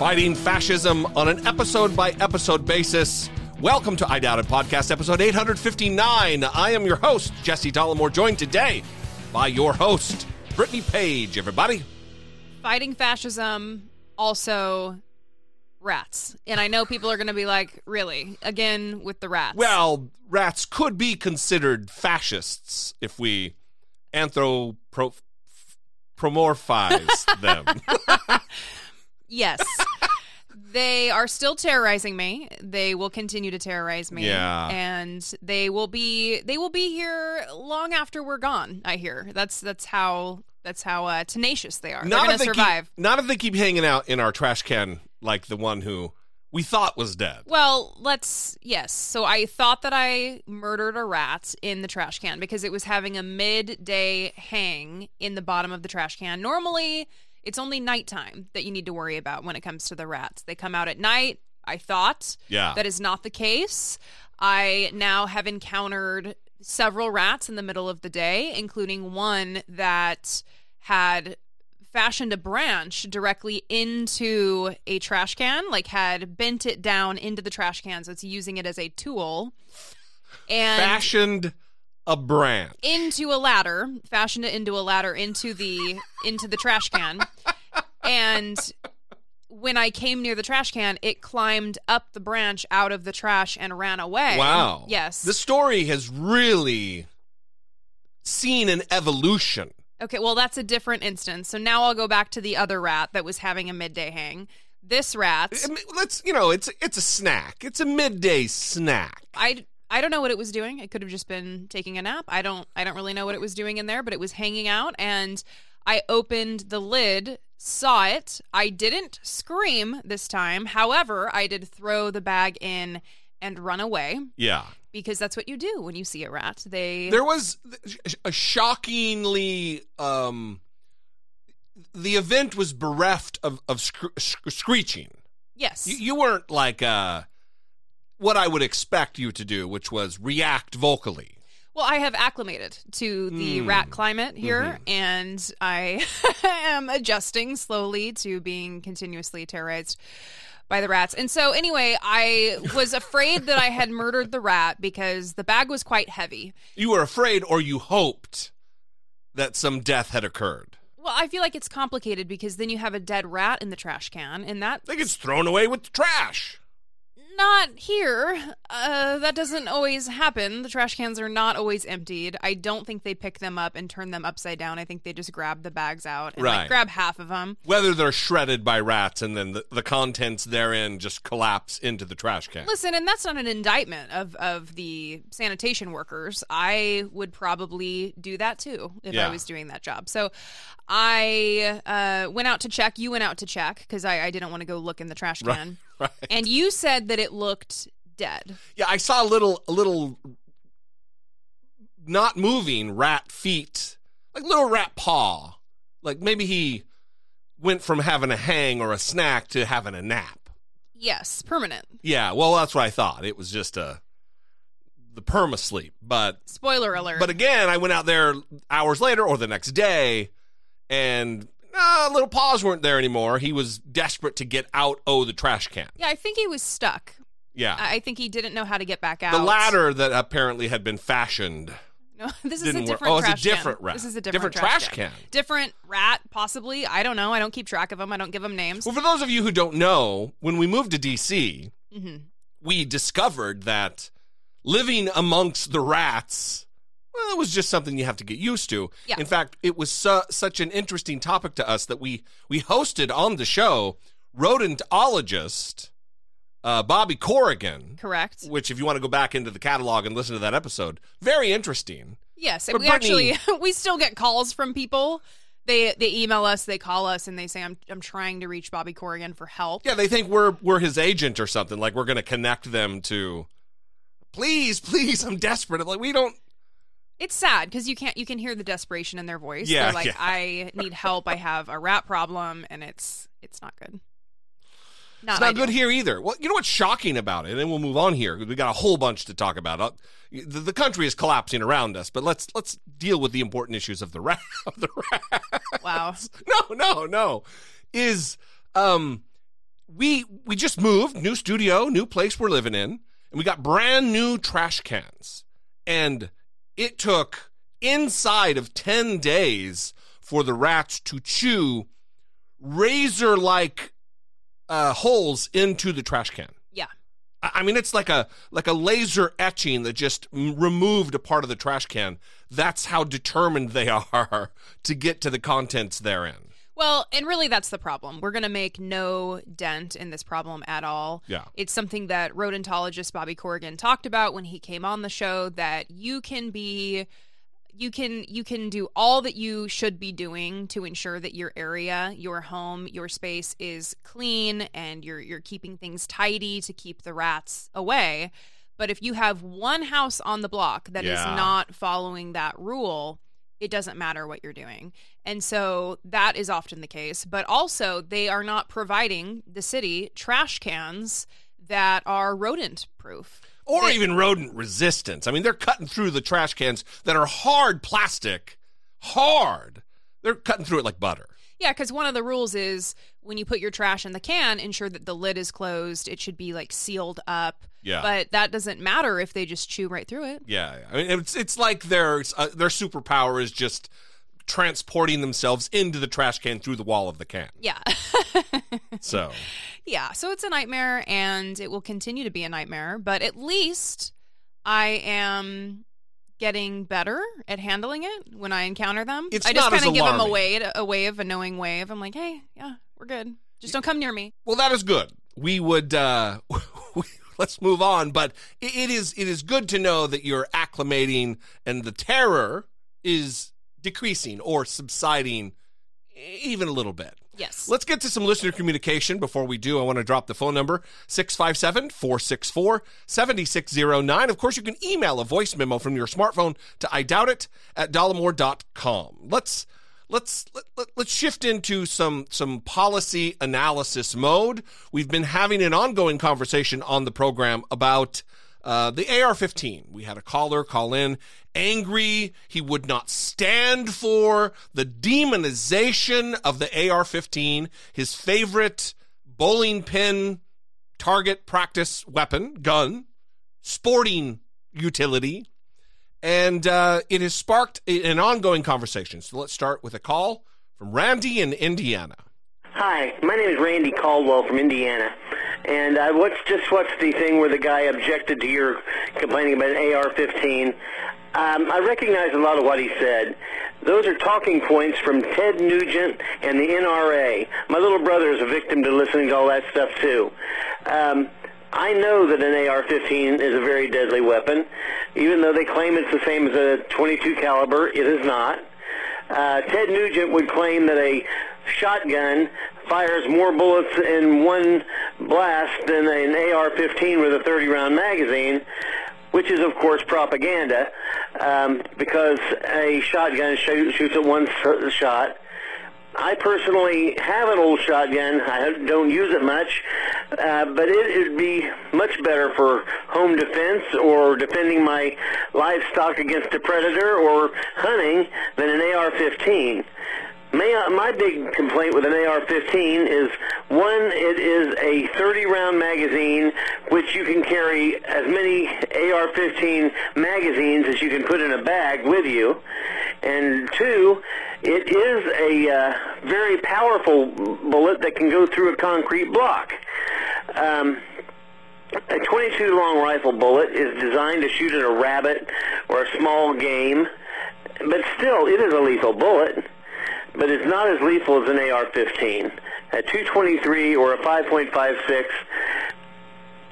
Fighting fascism on an episode by episode basis. Welcome to I Doubt It Podcast, episode 859. I am your host, Jesse Dollemore, joined today by your host, Brittany Page. Everybody. fighting fascism also rats and i know people are going to be like really again with the rats Well, rats could be considered fascists if we anthropomorphize them. yes they are still terrorizing me they will continue to terrorize me Yeah. and they will be they will be here long after we're gone i hear that's that's how that's how uh, tenacious they are they're going to they survive Keep, not if they keep hanging out in our trash can like the one who we thought was dead. Well, let's yes. So I thought that I murdered a rat in the trash can because it was having a midday hang in the bottom of the trash can. Normally, it's only nighttime that you need to worry about when it comes to the rats. They come out at night. I thought Yeah. that is not the case. I now have encountered several rats in the middle of the day, including one that had fashioned a branch directly into a trash can, like had bent it down into the trash can, so it's using it as a tool. And Fashioned a branch. into a ladder, fashioned it into a ladder into the into the trash can. And when I came near the trash can, it climbed up the branch out of the trash and ran away. Wow. Yes. The story has really seen an evolution. Okay, well, that's a different instance. So now I'll go back to the other rat that was having a midday hang. This rat, let's you know, it's it's a snack. It's a midday snack. I I don't know what it was doing. It could have just been taking a nap. I don't I don't really know what it was doing in there, but it was hanging out and I opened the lid, saw it. I didn't scream this time. However, I did throw the bag in and run away Yeah. because that's what you do when you see a rat. They There was a shockingly um the event was bereft of of scr- sc- screeching. Yes. You, you weren't like uh what I would expect you to do, which was react vocally. Well, I have acclimated to the Mm. rat climate here, Mm-hmm. and I am adjusting slowly to being continuously terrorized by the rats. And so, anyway, I was afraid that I had murdered the rat because the bag was quite heavy. You were afraid or you hoped that some death had occurred. Well, I feel like it's complicated because then you have a dead rat in the trash can, and that I think it's thrown away with the trash. Not here. Uh, that doesn't always happen. The trash cans are not always emptied. I don't think they pick them up and turn them upside down. I think they just grab the bags out and Right. like grab half of them. Whether they're shredded by rats and then the, the contents therein just collapse into the trash can. Listen, and that's not an indictment of of the sanitation workers. I would probably do that too if Yeah. I was doing that job. So I uh, went out to check. You went out to check because I, I didn't want to go look in the trash can. Right. And you said that it looked dead. Yeah, I saw a little a little not moving rat feet, like little rat paw. Like maybe he went from having a hang or a snack to having a nap. Yes, permanent. Yeah, well that's what I thought. It was just a the perma sleep. But Spoiler alert. but again, I went out there hours later or the next day and uh, little paws weren't there anymore. He was desperate to get out oh the trash can. yeah, I think he was stuck. Yeah. I I think he didn't know how to get back out. the ladder that apparently had been fashioned No, this is a didn't work. different Oh, it's a trash can. different rat. This is a different, Different trash, can. Different rat, possibly. I don't know. I don't keep track of them. I don't give them names. Well, for those of you who don't know, when we moved to DC, hmm we discovered that living amongst the rats, well, it was just something you have to get used to. Yeah. In fact, it was su- such an interesting topic to us that we we hosted on the show rodentologist uh, Bobby Corrigan. Correct. Which, if you want to go back into the catalog and listen to that episode, very interesting. Yes, But we Brittany- actually we still get calls from people They they email us, they call us, and they say, "I'm I'm trying to reach Bobby Corrigan for help." Yeah, they think we're we're his agent or something. Like we're going to connect them to. Please, please, I'm desperate. I'm like we don't. It's sad because you can't you can hear the desperation in their voice. Yeah, They're like, yeah. "I need help. I have a rat problem, and it's it's not good." Not, It's not ideal. good here either. Well, you know what's shocking about it, and we'll move on here. We got a whole bunch to talk about. The, the country is collapsing around us, but let's let's deal with the important issues of the rat. Of the rat. Wow. No, no, no. Is um, we we just moved, new studio, new place we're living in, and we got brand new trash cans, and it took inside of ten days for the rats to chew razor like uh, holes into the trash can. Yeah. I I mean, it's like a like a laser etching that just removed a part of the trash can. That's how determined they are to get to the contents therein. Well, and really that's the problem. We're going to make no dent in this problem at all. Yeah. It's something that rodentologist Bobby Corrigan talked about when he came on the show that you can be you can you can do all that you should be doing to ensure that your area, your home, your space is clean and you're you're keeping things tidy to keep the rats away. But if you have one house on the block that is Yeah. not following that rule, it doesn't matter what you're doing. And so that is often the case. But also, they are not providing the city trash cans that are rodent proof. Or They- even rodent resistance. I mean, they're cutting through the trash cans that are hard plastic, hard. They're cutting through it like butter. Yeah, because one of the rules is when you put your trash in the can, ensure that the lid is closed. It should be like sealed up. Yeah. But that doesn't matter if they just chew right through it. Yeah, I mean, it's it's like their uh, their superpower is just transporting themselves into the trash can through the wall of the can. Yeah. So yeah. So it's a nightmare and it will continue to be a nightmare. But at least I am getting better at handling it when I encounter them. It's I just kind of give them a alarming. wave, a wave, a knowing wave. I'm like, hey, yeah, we're good. Just don't come near me. Well, that is good. We would uh, let's move on, but it, is it is good to know that you're acclimating and the terror is decreasing or subsiding even a little bit. Yes. Let's get to some listener communication. Before we do, I want to drop the phone number 657 464 7609. Of course, you can email a voice memo from your smartphone to I doubt it at dollemore.com. Let's. Let's let, let, let's shift into some some policy analysis mode. We've been having an ongoing conversation on the program about uh, the AR-15. We had a caller call in angry. He would not stand for the demonization of the AR-15, his favorite bowling pin target practice weapon, gun, sporting utility. And uh, it has sparked an ongoing conversation. So let's start with a call from Randy in Indiana. Hi, my name is Randy Caldwell from Indiana, and uh, what's just what's the thing where the guy objected to your complaining about an AR-15? Um, I recognize a lot of what he said. Those are talking points from Ted Nugent and the NRA. My little brother is a victim to listening to all that stuff too. Um, I know that an AR-15 is a very deadly weapon, even though they claim it's the same as a 22 caliber. It is not. Uh, Ted Nugent would claim that a shotgun fires more bullets in one blast than an AR-15 with a 30-round magazine, which is of course propaganda, um, because a shotgun shoot, shoots at one shot. I personally have an old shotgun. I don't use it much, uh, but it would be much better for home defense or defending my livestock against a predator or hunting than an AR-15. My, my big complaint with an AR-15 is one, it is a 30-round magazine, which you can carry as many AR-15 magazines as you can put in a bag with you, and two, it is a uh, very powerful bullet that can go through a concrete block. Um, a 22 long rifle bullet is designed to shoot at a rabbit or a small game, but still, it is a lethal bullet but it's not as lethal as an AR-15. A 223 or a 5.56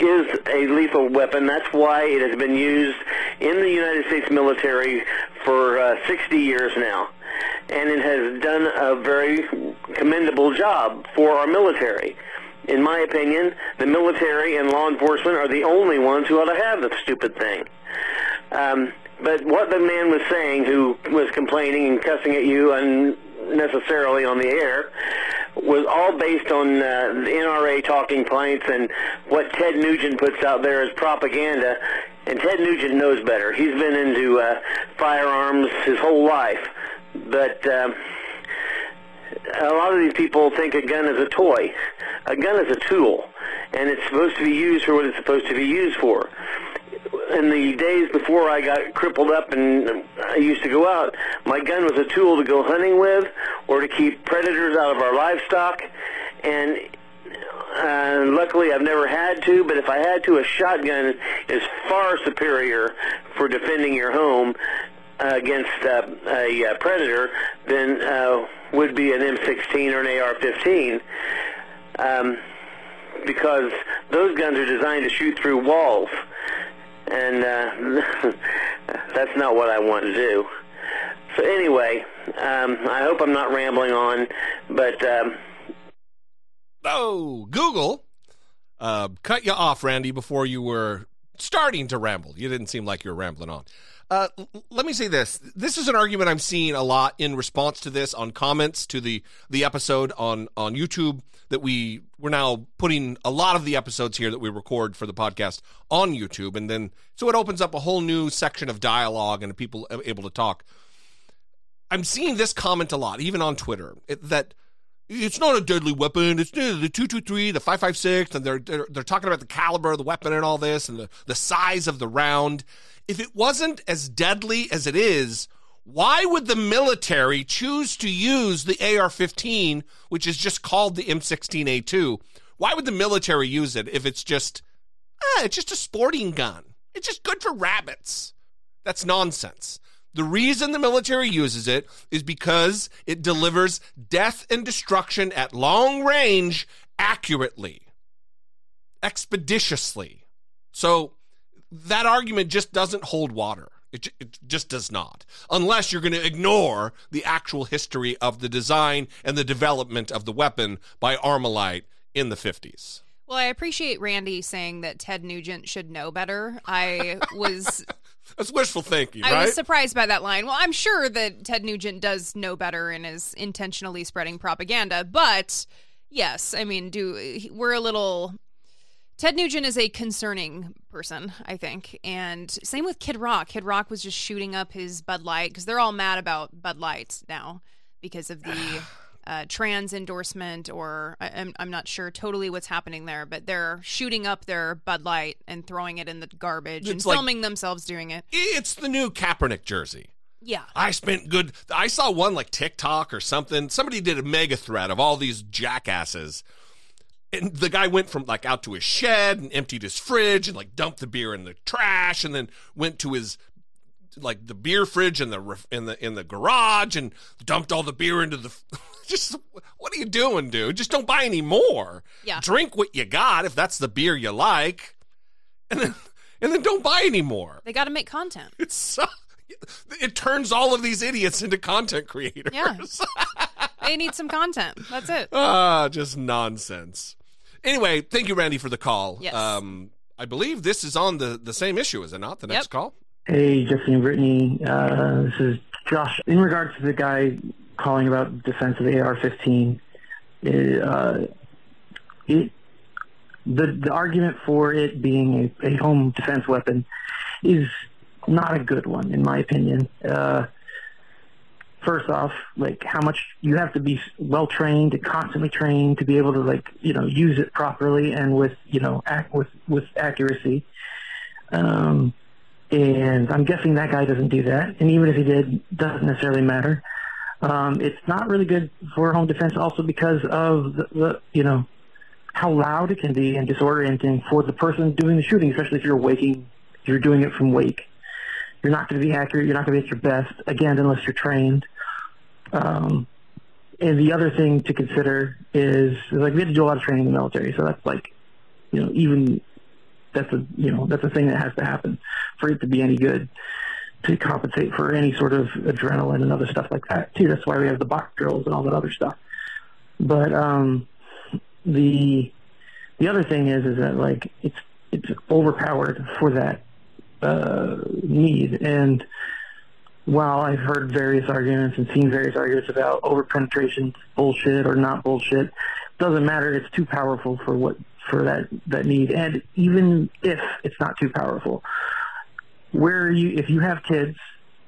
is a lethal weapon. That's why it has been used in the United States military for uh, 60 years now. and it has done a very commendable job for our military. In my opinion, the military and law enforcement are the only ones who ought to have the stupid thing. Um, but what the man was saying, who was complaining and cussing at you unnecessarily on the air, was all based on uh, the NRA talking points and what Ted Nugent puts out there as propaganda. And Ted Nugent knows better. He's been into uh, firearms his whole life. But uh, a lot of these people think a gun is a toy. A gun is a tool, and it's supposed to be used for what it's supposed to be used for in the days before I got crippled up and I used to go out, my gun was a tool to go hunting with or to keep predators out of our livestock. And uh, luckily, I've never had to, but if I had to, a shotgun is far superior for defending your home uh, against uh, a uh, predator than uh, would be an M16 or an AR-15. Um, because those guns are designed to shoot through walls and uh, that's not what I want to do. So anyway, um, I hope I'm not rambling on, but um, oh, Google uh, cut you off, Randy, before you were starting to ramble. You didn't seem like you were rambling on. Uh, let me say this. This is an argument I'm seeing a lot in response to this on comments to the the episode on on YouTube that we we're now putting a lot of the episodes here that we record for the podcast on YouTube, and then so it opens up a whole new section of dialogue and people able to talk. I'm seeing this comment a lot, even on Twitter, it, that it's not a deadly weapon. It's the two two three, the five five six, and they're, they're they're talking about the caliber of the weapon and all this, and the the size of the round if it wasn't as deadly as it is, why would the military choose to use the AR 15, which is just called the M16A2? Why would the military use it if it's just, ah, it's just a sporting gun? It's just good for rabbits. That's nonsense. The reason the military uses it is because it delivers death and destruction at long range accurately, expeditiously. So that argument just doesn't hold water. It, it just does not. Unless you're going to ignore the actual history of the design and the development of the weapon by Armalite in the 50s. Well, I appreciate Randy saying that Ted Nugent should know better. I was. That's wishful thinking, I right? was surprised by that line. Well, I'm sure that Ted Nugent does know better and is intentionally spreading propaganda, but yes, I mean, do we're a little Ted Nugent is a concerning person, I think. And same with Kid Rock. Kid Rock was just shooting up his Bud Light because they're all mad about Bud Light now because of the uh, trans endorsement, or I, am I'm not sure totally what's happening there, but they're shooting up their Bud Light and throwing it in the garbage It's and like- filming themselves doing it. It's the new Kaepernick jersey. Yeah. I spent good. I saw one like TikTok or something. Somebody did a mega thread of all these jackasses. And the guy went from like out to his shed and emptied his fridge and like dumped the beer in the trash and then went to his like the beer fridge in the in the in the garage and dumped all the beer into the just what are you doing dude just don't buy any more Yeah. drink what you got if that's the beer you like and then and then don't buy any more They got to make content. it's so it turns all of these idiots into content creators. Yeah. They need some content. That's it. ah, just nonsense. Anyway, thank you, Randy, for the call. Yes. Um, I believe this is on the, the same issue, is it not? The next Yep. call? Hey, Jesse and Brittany. Uh, this is Josh. In regards to the guy calling about defense of the AR-15, uh, it the the argument for it being a, a home defense weapon is not a good one, in my opinion. Uh, first off, like how much you have to be well trained and constantly trained to be able to like you know use it properly and with you know ac- with with accuracy. Um, and I'm guessing that guy doesn't do that. And even if he did, doesn't necessarily matter. Um, it's not really good for home defense, also because of the, the you know how loud it can be and disorienting for the person doing the shooting, especially if you're waking, you're doing it from wake. You're not going to be accurate. You're not going to be at your best again unless you're trained. Um, and the other thing to consider is like we had to do a lot of training in the military, so that's like you know even that's a you know that's a thing that has to happen for it to be any good. to compensate for any sort of adrenaline and other stuff like that too. That's why we have the box drills and all that other stuff. But um, the the other thing is is that like it's it's overpowered for that uh, need and while I've heard various arguments and seen various arguments about overpenetration bullshit or not bullshit, doesn't matter. It's too powerful for what for that that need. And even if it's not too powerful, where you if you have kids,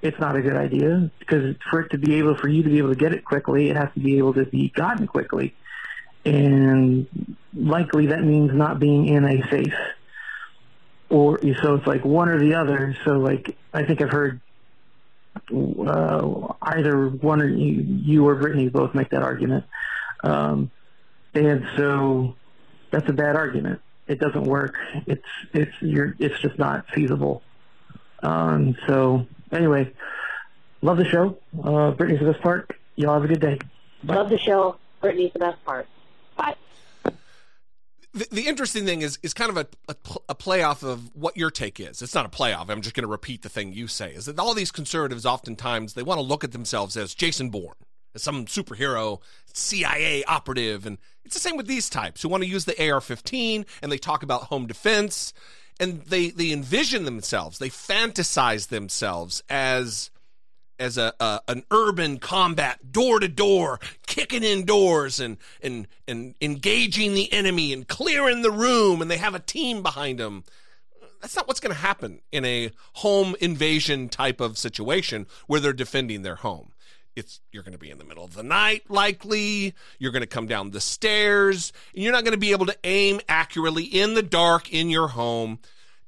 it's not a good idea because for it to be able for you to be able to get it quickly, it has to be able to be gotten quickly, and likely that means not being in a safe. Or so it's like one or the other. So like I think I've heard uh, either one or you, you or Brittany both make that argument. Um, and so that's a bad argument. It doesn't work. It's it's you're it's just not feasible. Um, so anyway, love the show. Uh, Brittany's the best part. Y'all have a good day. Bye. Love the show. Brittany's the best part. The interesting thing is is kind of a, a, a playoff of what your take is. It's not a playoff. I'm just going to repeat the thing you say. Is that all these conservatives oftentimes they want to look at themselves as Jason Bourne, as some superhero, CIA operative, and it's the same with these types who want to use the AR-15 and they talk about home defense and they they envision themselves, they fantasize themselves as as a, a, an urban combat door to door kicking in doors and and and engaging the enemy and clearing the room and they have a team behind them that's not what's going to happen in a home invasion type of situation where they're defending their home. It's you're going to be in the middle of the night likely. You're going to come down the stairs and you're not going to be able to aim accurately in the dark in your home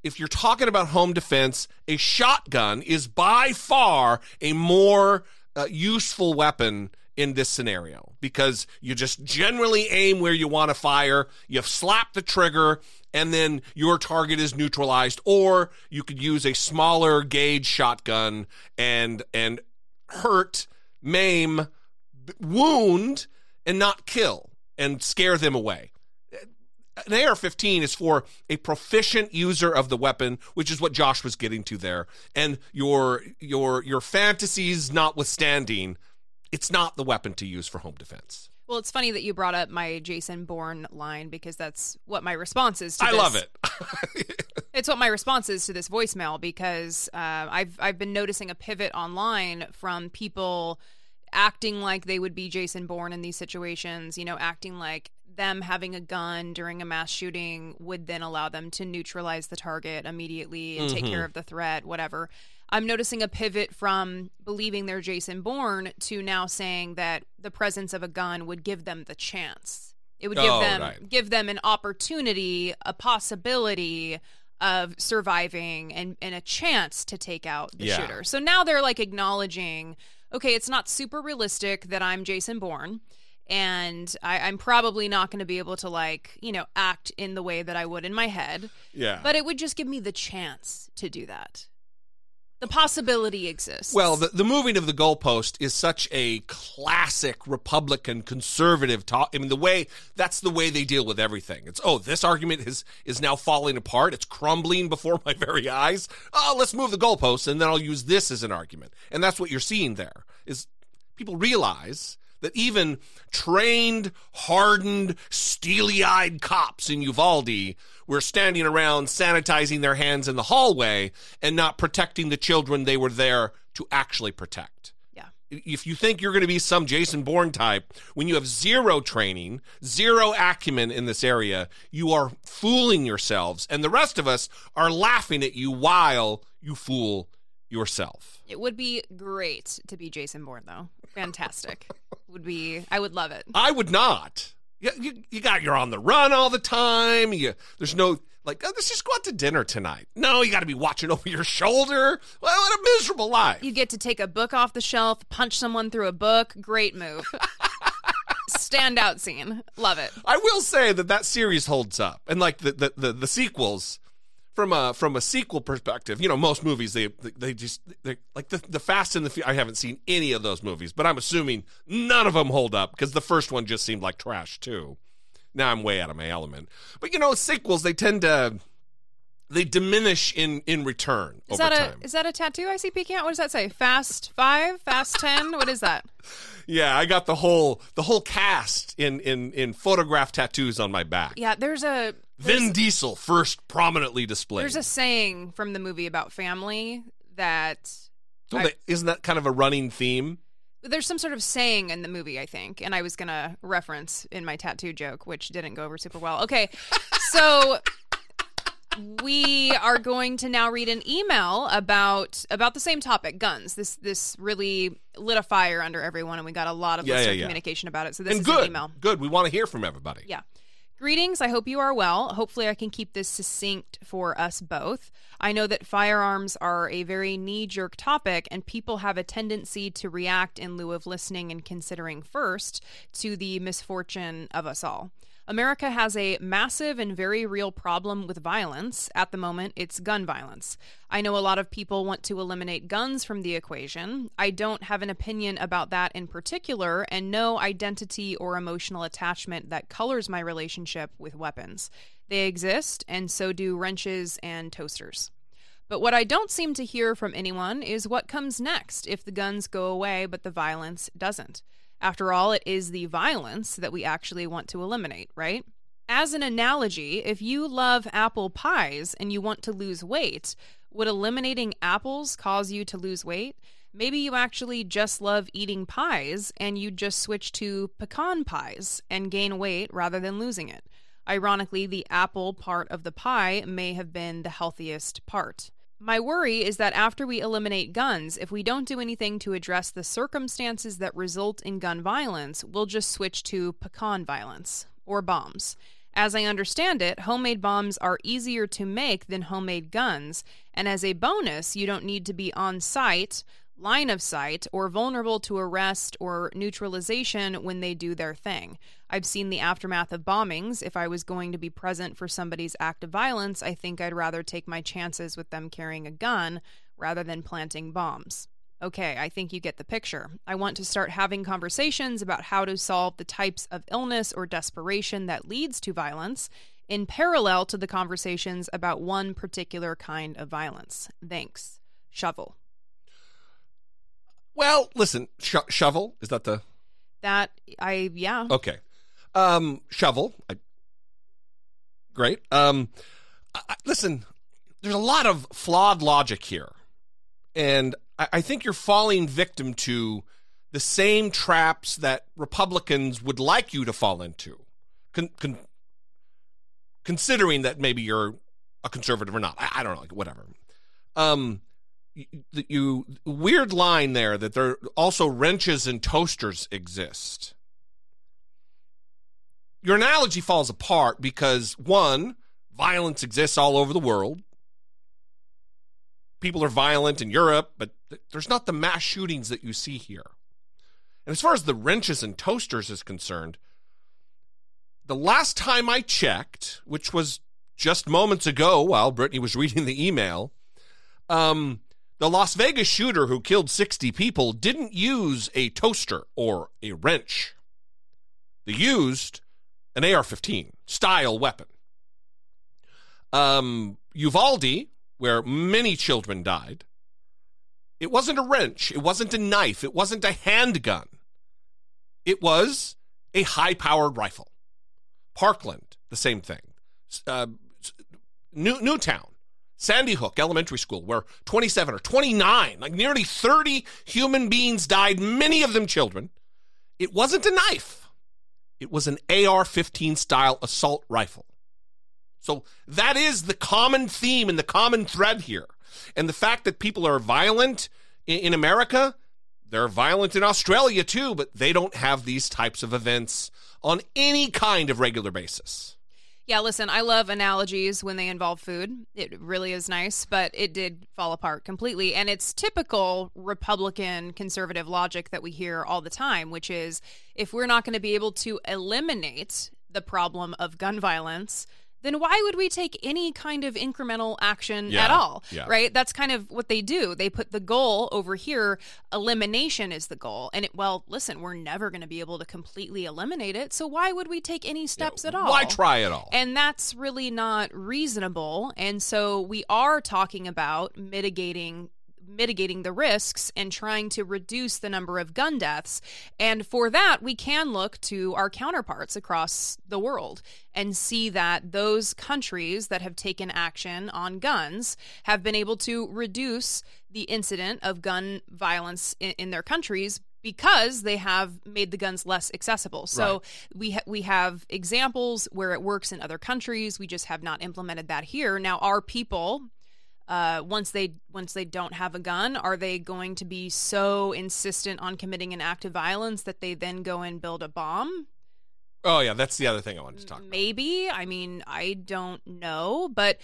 if you're talking about home defense, a shotgun is by far a more uh, useful weapon in this scenario because you just generally aim where you want to fire, you slap the trigger, and then your target is neutralized. Or you could use a smaller gauge shotgun and and hurt, maim, wound, and not kill and scare them away an AR-15 is for a proficient user of the weapon, which is what Josh was getting to there. And your your your fantasies notwithstanding, it's not the weapon to use for home defense. Well, it's funny that you brought up my Jason Bourne line because that's what my response is to I this. love it. it's what my response is to this voicemail because uh, I've I've been noticing a pivot online from people acting like they would be Jason Bourne in these situations, you know, acting like them having a gun during a mass shooting would then allow them to neutralize the target immediately and mm-hmm. take care mm-hmm. of the threat, whatever. I'm noticing a pivot from believing they're Jason Bourne to now saying that the presence of a gun would give them the chance. It would give oh, them right. give them an opportunity, a possibility of surviving and, and a chance to take out the yeah. shooter. So now they're like acknowledging, okay, it's not super realistic that I'm Jason Bourne and I, am probably not going to be able to like you know act in the way that I would in my head. Yeah. But it would just give me the chance to do that. The possibility exists. Well, the, the moving of the goalpost is such a classic Republican conservative talk. I mean, the way that's the way they deal with everything. It's oh, this argument is is now falling apart. It's crumbling before my very eyes. Oh, let's move the goalpost, and then I'll use this as an argument. And that's what you're seeing there. Is people realize that even trained, hardened, steely eyed cops in Uvalde were standing around sanitizing their hands in the hallway and not protecting the children they were there to actually protect. Yeah. If you think you're going to be some Jason Bourne type, when you have zero training, zero acumen in this area, you are fooling yourselves. And the rest of us are laughing at you while you fool yourself. It would be great to be Jason Bourne, though. Fantastic. would be. I would love it. I would not. You, you, you got you're on the run all the time. You there's no like oh, let's just go out to dinner tonight. No, you got to be watching over your shoulder. Well, what a miserable life. You get to take a book off the shelf, punch someone through a book. Great move. Standout scene. Love it. I will say that that series holds up, and like the the the, the sequels from a from a sequel perspective, you know, most movies they they just they like the the Fast and the I haven't seen any of those movies, but I'm assuming none of them hold up because the first one just seemed like trash too. Now I'm way out of my element. But you know, sequels they tend to they diminish in in return Is over that a time. is that a tattoo I see peeking out? What does that say? Fast five, fast ten? What is that? yeah, I got the whole the whole cast in in in photograph tattoos on my back. Yeah, there's a Vin Diesel first prominently displayed. there's a saying from the movie about family that they- isn't that kind of a running theme? there's some sort of saying in the movie, I think, and I was gonna reference in my tattoo joke, which didn't go over super well. Okay, so we are going to now read an email about about the same topic, guns. This this really lit a fire under everyone, and we got a lot of Yeah, listener yeah, yeah. communication about it. So this and is good, an email. good. We want to hear from everybody. Yeah. Greetings. I hope you are well. Hopefully, I can keep this succinct for us both. I know that firearms are a very knee jerk topic, and people have a tendency to react in lieu of listening and considering first to the misfortune of us all. America has a massive and very real problem with violence. At the moment, it's gun violence. I know a lot of people want to eliminate guns from the equation. I don't have an opinion about that in particular, and no identity or emotional attachment that colors my relationship with weapons. They exist, and so do wrenches and toasters. But what I don't seem to hear from anyone is what comes next if the guns go away but the violence doesn't. After all, it is the violence that we actually want to eliminate, right? As an analogy, if you love apple pies and you want to lose weight, would eliminating apples cause you to lose weight? Maybe you actually just love eating pies and you just switch to pecan pies and gain weight rather than losing it. Ironically, the apple part of the pie may have been the healthiest part. My worry is that after we eliminate guns, if we don't do anything to address the circumstances that result in gun violence, we'll just switch to pecan violence or bombs. As I understand it, homemade bombs are easier to make than homemade guns, and as a bonus, you don't need to be on site, line of sight, or vulnerable to arrest or neutralization when they do their thing. I've seen the aftermath of bombings. If I was going to be present for somebody's act of violence, I think I'd rather take my chances with them carrying a gun rather than planting bombs. Okay, I think you get the picture. I want to start having conversations about how to solve the types of illness or desperation that leads to violence in parallel to the conversations about one particular kind of violence. Thanks. Shovel. Well, listen, sho shovel is that the That I yeah. okay? Um, shovel. I, great. Um, I, listen, there's a lot of flawed logic here, and I, I think you're falling victim to the same traps that Republicans would like you to fall into. Con, con, considering that maybe you're a conservative or not, I, I don't know, like whatever. Um, you, you weird line there that there also wrenches and toasters exist. Your analogy falls apart because one, violence exists all over the world. People are violent in Europe, but th- there's not the mass shootings that you see here. And as far as the wrenches and toasters is concerned, the last time I checked, which was just moments ago while Brittany was reading the email, um, the Las Vegas shooter who killed 60 people didn't use a toaster or a wrench. They used an AR 15 style weapon. Um, Uvalde, where many children died, it wasn't a wrench, it wasn't a knife, it wasn't a handgun. It was a high powered rifle. Parkland, the same thing. Uh, New, Newtown, Sandy Hook Elementary School, where 27 or 29, like nearly 30 human beings died, many of them children. It wasn't a knife, it was an AR 15 style assault rifle. So that is the common theme and the common thread here. And the fact that people are violent in, in America, they're violent in Australia too, but they don't have these types of events on any kind of regular basis. Yeah, listen, I love analogies when they involve food. It really is nice, but it did fall apart completely. And it's typical Republican conservative logic that we hear all the time, which is if we're not going to be able to eliminate the problem of gun violence, then why would we take any kind of incremental action Yeah, at all? yeah. Right? That's kind of what they do. They put the goal over here. Elimination is the goal. And it, well, listen, we're never going to be able to completely eliminate it. So why would we take any steps at all? Why try at all? And that's really not reasonable. And so we are talking about mitigating mitigating the risks and trying to reduce the number of gun deaths. And for that, we can look to our counterparts across the world and see that those countries that have taken action on guns have been able to reduce the incident of gun violence in, in their countries because they have made the guns less accessible. So Right. we ha- we have examples where it works in other countries. We just have not implemented that here. Now, our people, uh, once they once they don't have a gun, are they going to be so insistent on committing an act of violence that they then go and build a bomb? oh yeah, that's the other thing I wanted to talk about. Maybe. I mean, I don't know, but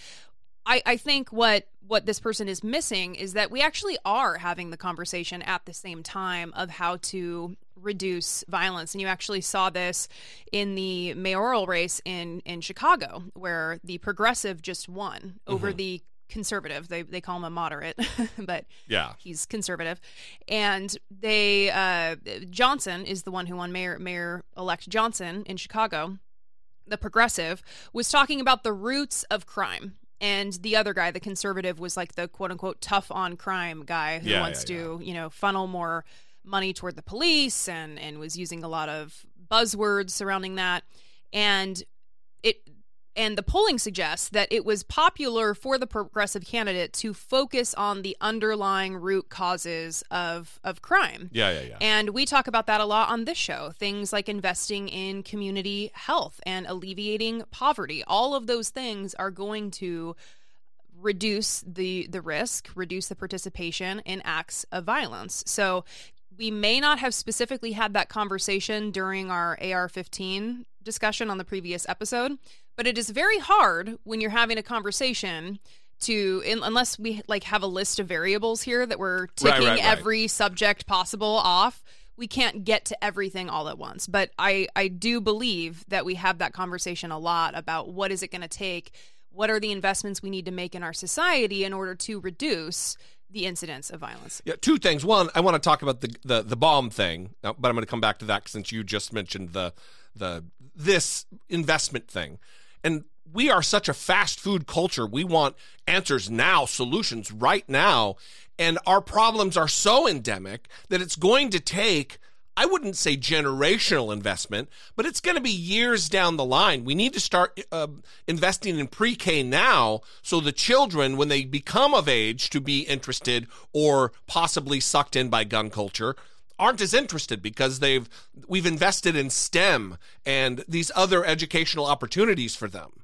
I, I think what what this person is missing is that we actually are having the conversation at the same time of how to reduce violence. And you actually saw this in the mayoral race in in Chicago, where the progressive just won over the conservative. They they call him a moderate, but Yeah. he's conservative. And they uh johnson is the one who won mayor mayor elect johnson in chicago. The progressive was talking about the roots of crime. And the other guy the conservative was like the quote unquote tough on crime guy who Yeah, wants yeah, to you know funnel more money toward the police and and was using a lot of buzzwords surrounding that. And it and the polling suggests that it was popular for the progressive candidate to focus on the underlying root causes of of crime. Yeah, yeah, yeah. And we talk about that a lot on this show. Things like investing in community health and alleviating poverty. All of those things are going to reduce the the risk, reduce the participation in acts of violence. So we may not have specifically had that conversation during our AR15 discussion on the previous episode, but it is very hard when you're having a conversation to in, unless we like have a list of variables here that we're ticking right, right. every subject possible off we can't get to everything all at once but i i do believe that we have that conversation a lot about what is it going to take what are the investments we need to make in our society in order to reduce the incidence of violence Yeah, two things. One, I want to talk about the the, the bomb thing, uh, but I'm going to come back to that since you just mentioned the the this investment thing. And we are such a fast food culture. We want answers now, solutions right now, and our problems are so endemic that it's going to take I wouldn't say generational investment, but it's going to be years down the line. We need to start uh, investing in pre K now so the children, when they become of age to be interested or possibly sucked in by gun culture, aren't as interested because they've we've invested in STEM and these other educational opportunities for them.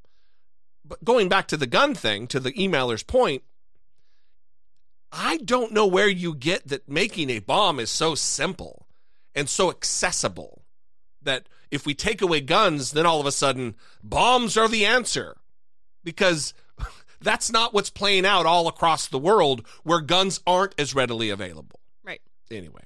But going back to the gun thing, to the emailer's point, I don't know where you get that making a bomb is so simple and so accessible that if we take away guns, then all of a sudden bombs are the answer. Because that's not what's playing out all across the world where guns aren't as readily available. right Anyway.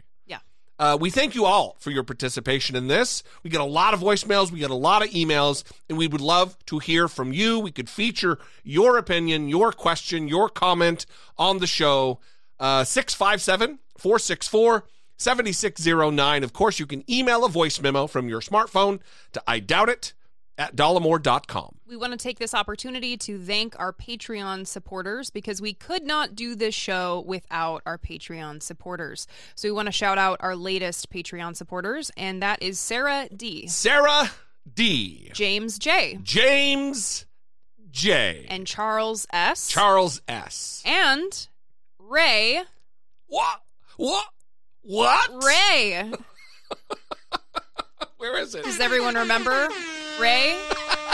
Uh, we thank you all for your participation in this. We get a lot of voicemails, we get a lot of emails, and we would love to hear from you. We could feature your opinion, your question, your comment on the show. Uh, 657 464 7609. Of course, you can email a voice memo from your smartphone to I doubt it at dollemore.com. we want to take this opportunity to thank our Patreon supporters because we could not do this show without our Patreon supporters. So we want to shout out our latest Patreon supporters, and that is Sarah D, Sarah D. James J, James J. and Charles S, Charles S. and Ray. What? What? What? Ray. Where is it? Does everyone remember Ray?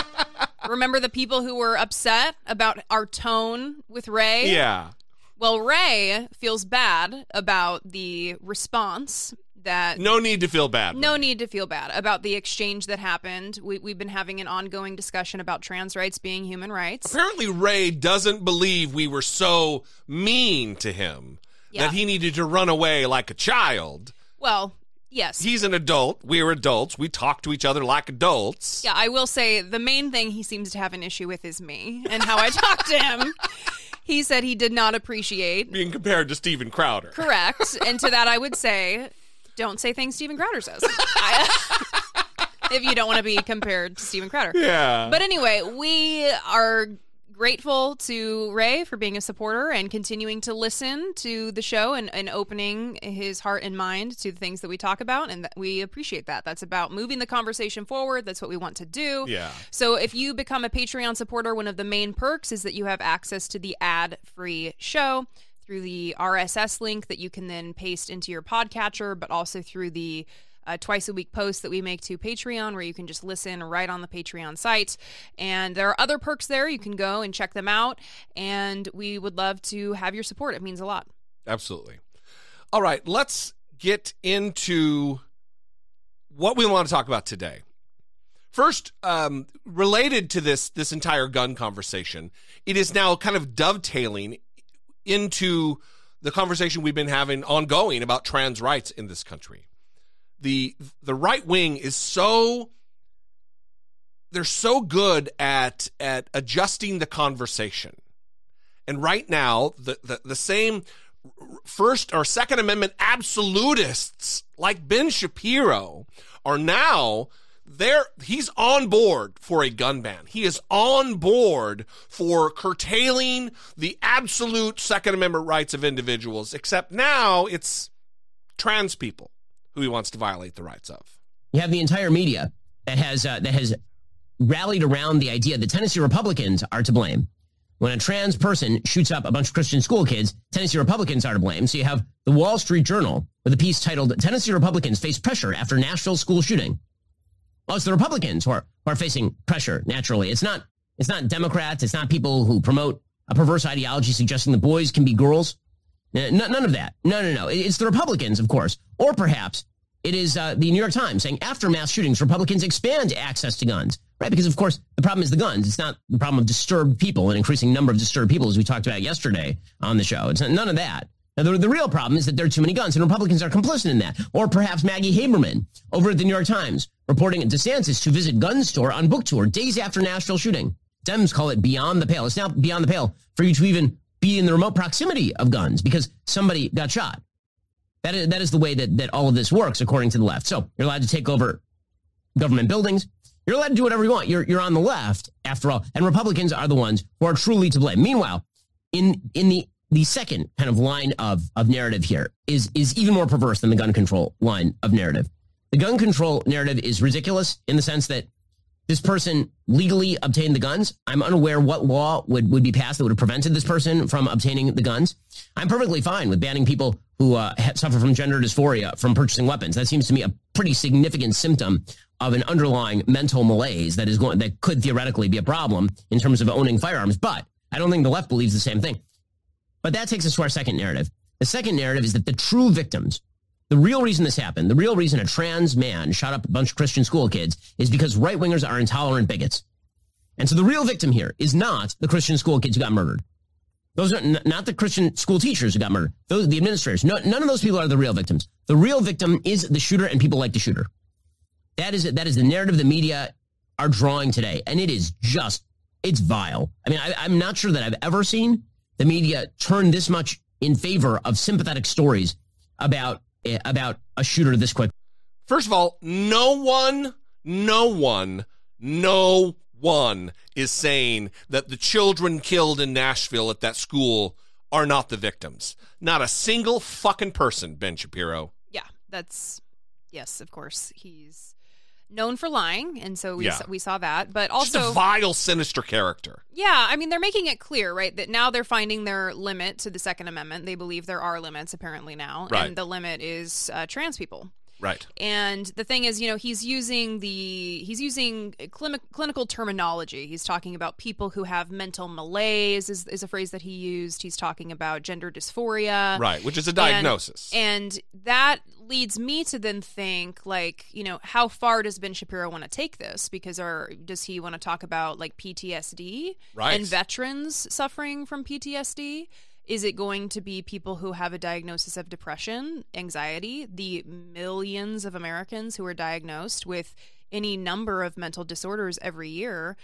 Remember the people who were upset about our tone with Ray? Yeah. Well, Ray feels bad about the response that No need to feel bad. no need to feel bad about the exchange that happened. We, we've been having an ongoing discussion about trans rights being human rights. Apparently, Ray doesn't believe we were so mean to him Yeah. that he needed to run away like a child. Well, Yes. He's an adult. We're adults. We talk to each other like adults. Yeah, I will say the main thing he seems to have an issue with is me and how I talk to him. He said he did not appreciate. Being compared to Steven Crowder. Correct. And to that, I would say, don't say things Steven Crowder says. I- if you don't want to be compared to Steven Crowder. Yeah. But anyway, we are grateful to Ray for being a supporter and continuing to listen to the show and, and opening his heart and mind to the things that we talk about. And that we appreciate that. That's about moving the conversation forward. That's what we want to do. Yeah. So if you become a Patreon supporter, one of the main perks is that you have access to the ad free show through the RSS link that you can then paste into your podcatcher, but also through the uh, twice a week posts that we make to Patreon where you can just listen right on the Patreon site. And there are other perks there. You can go and check them out. And we would love to have your support. It means a lot. Absolutely. All right, let's get into what we want to talk about today. First, um, related to this this entire gun conversation, it is now kind of dovetailing into the conversation we've been having ongoing about trans rights in this country. The the right wing is so they're so good at at adjusting the conversation. And right now, the, the, the same First or Second Amendment absolutists like Ben Shapiro are now there he's on board for a gun ban. He is on board for curtailing the absolute Second Amendment rights of individuals, except now it's trans people who he wants to violate the rights of. You have the entire media that has uh, that has rallied around the idea that Tennessee Republicans are to blame. When a trans person shoots up a bunch of Christian school kids, Tennessee Republicans are to blame. So you have the Wall Street Journal with a piece titled "Tennessee Republicans Face Pressure After Nashville School Shooting." Well, it's the Republicans who are, who are facing pressure. Naturally, it's not it's not Democrats. It's not people who promote a perverse ideology suggesting the boys can be girls. Uh, None, of that. No, no, no. It's the Republicans, of course, or perhaps it is uh, the New York Times saying after mass shootings, Republicans expand access to guns. Right? Because of course the problem is the guns. It's not the problem of disturbed people, an increasing number of disturbed people, as we talked about yesterday on the show. It's none of that. Now, the, the real problem is that there are too many guns, and Republicans are complicit in that. Or perhaps Maggie Haberman over at the New York Times reporting at DeSantis to visit gun store on book tour days after Nashville shooting. Dems call it beyond the pale. It's now beyond the pale for you to even be in the remote proximity of guns because somebody got shot. That is, that is the way that, that all of this works, according to the left. So you're allowed to take over government buildings. You're allowed to do whatever you want. You're, you're on the left, after all. And Republicans are the ones who are truly to blame. Meanwhile, in, in the, the second kind of line of, of narrative here is, is even more perverse than the gun control line of narrative. The gun control narrative is ridiculous in the sense that this person legally obtained the guns. I'm unaware what law would, would be passed that would have prevented this person from obtaining the guns. I'm perfectly fine with banning people who uh, suffer from gender dysphoria from purchasing weapons. That seems to me a pretty significant symptom of an underlying mental malaise that is going that could theoretically be a problem in terms of owning firearms. But I don't think the left believes the same thing. But that takes us to our second narrative. The second narrative is that the true victims, the real reason this happened, the real reason a trans man shot up a bunch of Christian school kids is because right wingers are intolerant bigots. And so the real victim here is not the Christian school kids who got murdered. Those are n- not the Christian school teachers who got murdered. Those, the administrators. No, none of those people are the real victims. The real victim is the shooter and people like the shooter. That is That is the narrative the media are drawing today. And it is just, it's vile. I mean, I, I'm not sure that I've ever seen the media turn this much in favor of sympathetic stories about, Eh, about a shooter this quick. First of all, no one, no one, no one is saying that the children killed in Nashville at that school are not the victims. Not a single fucking person, Ben Shapiro. Yeah, that's yes, of course. He's known for lying, and so we Yeah. saw, we saw that. But Just also, a vile, sinister character. yeah, I mean, they're making it clear, right, that now they're finding their limit to the Second Amendment. They believe there are limits apparently now, Right. and the limit is uh, trans people. Right. And the thing is, you know, he's using the he's using clini- clinical terminology. He's talking about people who have mental malaise is, is a phrase that he used. He's talking about gender dysphoria. Right, which is a And- diagnosis. And, that leads me to then think like, you know, how far does Ben Shapiro want to take this? Because or does he want to talk about like PTSD Right. and veterans suffering from PTSD? Is it going to be people who have a diagnosis of depression, anxiety, the millions of Americans who are diagnosed with any number of mental disorders every year?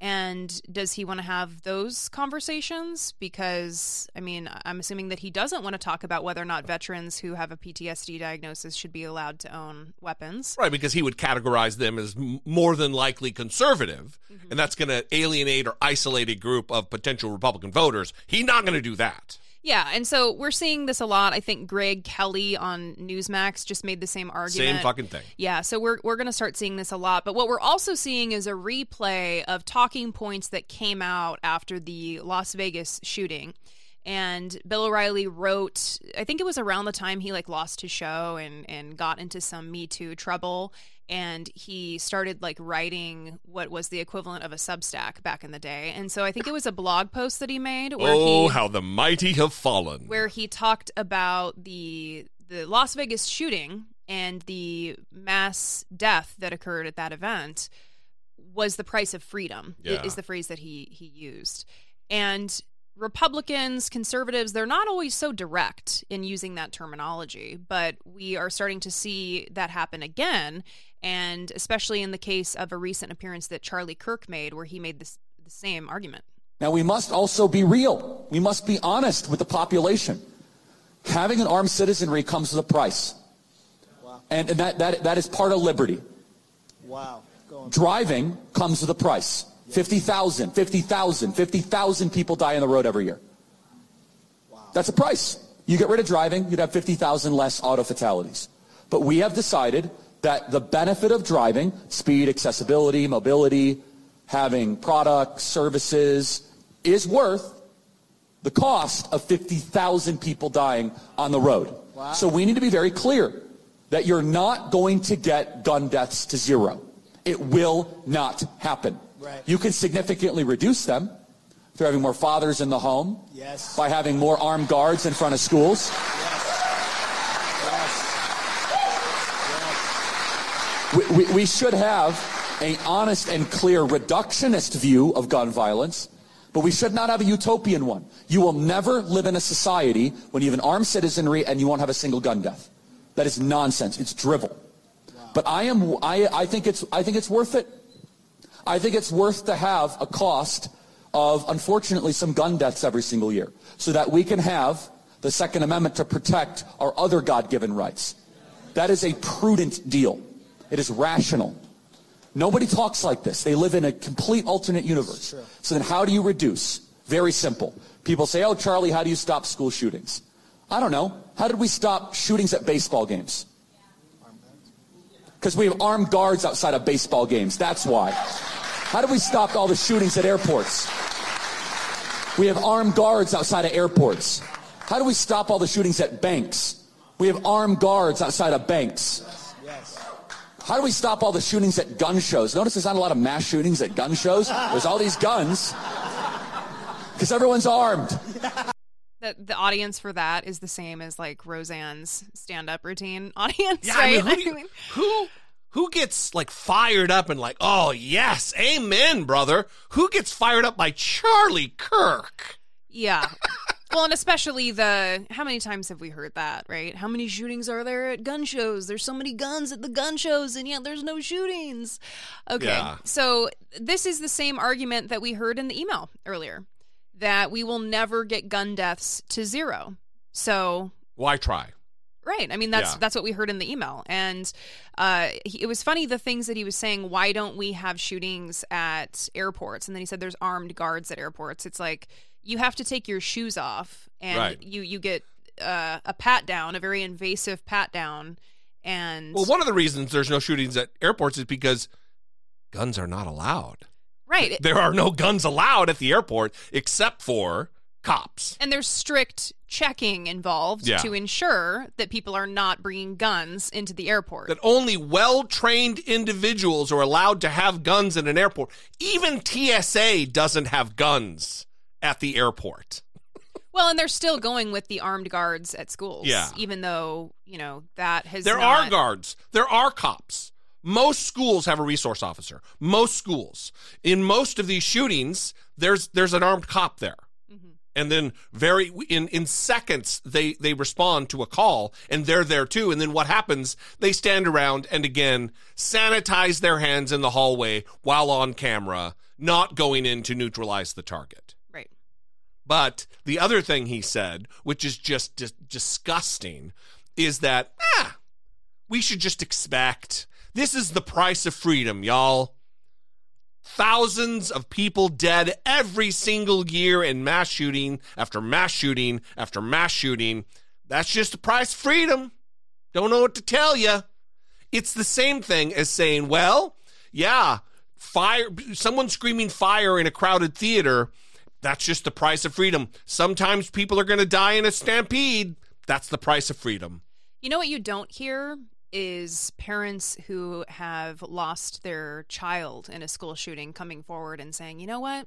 And does he want to have those conversations? Because, I mean, I'm assuming that he doesn't want to talk about whether or not veterans who have a PTSD diagnosis should be allowed to own weapons. Right, because he would categorize them as more than likely conservative, mm-hmm. and that's going to alienate or isolate a group of potential Republican voters. He's not going to do that. Yeah, and so we're seeing this a lot. I think Greg Kelly on Newsmax just made the same argument. Same fucking thing. Yeah, so we're we're going to start seeing this a lot. But what we're also seeing is a replay of talking points that came out after the Las Vegas shooting. And Bill O'Reilly wrote, I think it was around the time he like lost his show and and got into some Me Too trouble and he started like writing what was the equivalent of a Substack back in the day. And so I think it was a blog post that he made where Oh, he how the mighty have fallen. where he talked about the the Las Vegas shooting and the mass death that occurred at that event was the price of freedom Yeah. is the phrase that he he used and republicans conservatives they're not always so direct in using that terminology but we are starting to see that happen again and especially in the case of a recent appearance that charlie kirk made where he made this the same argument Now, we must also be real. We must be honest with the population. Having an armed citizenry comes with a price. And, and that, that, that is part of liberty. Wow. Driving comes with a price. 50,000, 50,000, 50,000 people die on the road every year. Wow. That's a price. You get rid of driving, you'd have 50,000 less auto fatalities. But we have decided that the benefit of driving, speed, accessibility, mobility, having products, services, is worth the cost of 50,000 people dying on the road. So we need to be very clear that you're not going to get gun deaths to zero. It will not happen. Right. You can significantly reduce them through having more fathers in the home, Yes. by having more armed guards in front of schools. We, we, we should have an honest and clear reductionist view of gun violence, but we should not have a utopian one. You will never live in a society when you have an armed citizenry and you won't have a single gun death. That is nonsense. It's drivel. But I am I, I think it's I think it's worth it. I think it's worth to have a cost of unfortunately some gun deaths every single year so that we can have the Second Amendment to protect our other God-given rights. That is a prudent deal. It is rational. Nobody talks like this. They live in a complete alternate universe. So then how do you reduce? Very simple. People say, oh, Charlie, how do you stop school shootings? I don't know. How did we stop shootings at baseball games? Because we have armed guards outside of baseball games. That's why. How do we stop all the shootings at airports? We have armed guards outside of airports. How do we stop all the shootings at banks? We have armed guards outside of banks. Yes. How do we stop all the shootings at gun shows? Notice there's not a lot of mass shootings at gun shows. There's all these guns because everyone's armed. the, the audience for that is the same as like Roseanne's stand-up routine audience, Yeah, I right? mean, who, you- who who gets like fired up and like, oh yes, amen, brother? Who gets fired up by Charlie Kirk? yeah. Well, and especially the how many times have we heard that, right? How many shootings are there at gun shows? There's so many guns at the gun shows, and yet there's no shootings. Okay, Yeah. so this is the same argument that we heard in the email earlier that we will never get gun deaths to zero. So Why try? Right. I mean, that's Yeah. that's what we heard in the email, and uh, he, it was funny the things that he was saying. Why don't we have shootings at airports? And then he said there's armed guards at airports. It's like you have to take your shoes off, and Right. you you get uh, a pat down, a very invasive pat down, and Well, one of the reasons there's no shootings at airports is because guns are not allowed. right. There are no guns allowed at the airport except for cops. and there's strict checking involved Yeah. to ensure that people are not bringing guns into the airport. That only well trained individuals are allowed to have guns in an airport. Even TSA doesn't have guns at the airport. Well, and they're still going with the armed guards at schools. Yeah. Even though, you know, that has There not- are guards. There are cops. Most schools have a resource officer. Most schools. In most of these shootings, there's there's an armed cop there. Mm-hmm. and then very in in seconds they they respond to a call and they're there too and then what happens they stand around and again sanitize their hands in the hallway while on camera not going in to neutralize the target. But the other thing he said which is just dis- disgusting is that ah we should just expect this is the price of freedom y'all thousands of people dead every single year in mass shooting after mass shooting after mass shooting. That's just the price of freedom. Don't know what to tell you. It's the same thing as saying, well, yeah, fire, someone screaming fire in a crowded theater. That's just the price of freedom. Sometimes people are going to die in a stampede. That's the price of freedom. You know what you don't hear is parents who have lost their child in a school shooting coming forward and saying, you know what?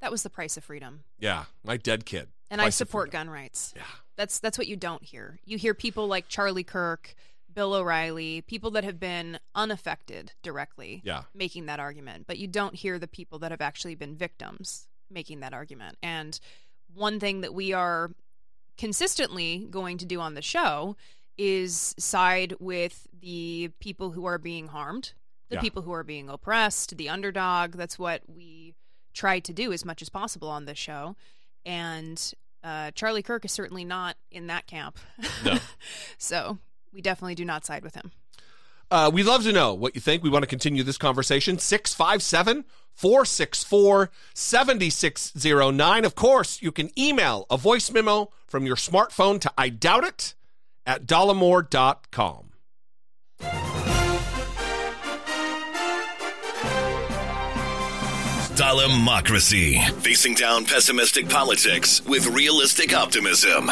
That was the price of freedom. Yeah, my dead kid. And I support gun rights. Yeah. That's that's what you don't hear. You hear people like Charlie Kirk, Bill O'Reilly, people that have been unaffected directly Yeah. making that argument, but you don't hear the people that have actually been victims making that argument. And one thing that we are consistently going to do on the show is side with the people who are being harmed, the Yeah. people who are being oppressed, the underdog. That's what we try to do as much as possible on this show. And uh, Charlie Kirk is certainly not in that camp. No. so we definitely do not side with him. Uh, we'd love to know what you think. We want to continue this conversation. 657 464 7609. Of course, you can email a voice memo from your smartphone to I doubt it at dollemore.com. Dollemocracy. Facing down pessimistic politics with realistic optimism.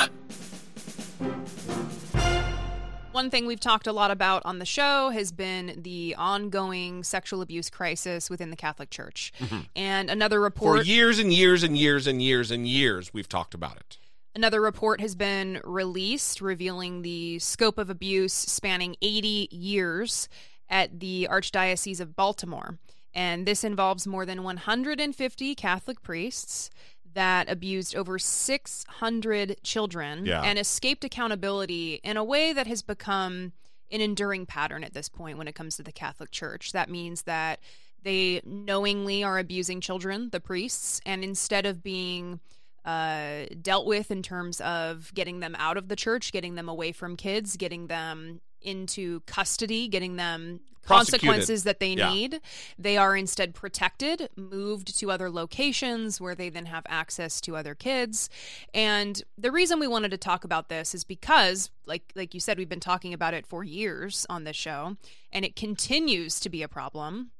One thing we've talked a lot about on the show has been the ongoing sexual abuse crisis within the Catholic Church. Mm-hmm. And another report. For years and years and years and years and years, we've talked about it. Another report has been released revealing the scope of abuse spanning 80 years at the Archdiocese of Baltimore. And this involves more than 150 Catholic priests that abused over 600 children Yeah. and escaped accountability in a way that has become an enduring pattern at this point when it comes to the Catholic Church. That means that they knowingly are abusing children, the priests, and instead of being uh, dealt with in terms of getting them out of the church, getting them away from kids, getting them into custody, getting them consequences that they Yeah. need. They are instead protected, moved to other locations where they then have access to other kids. And the reason we wanted to talk about this is because like like you said we've been talking about it for years on this show and it continues to be a problem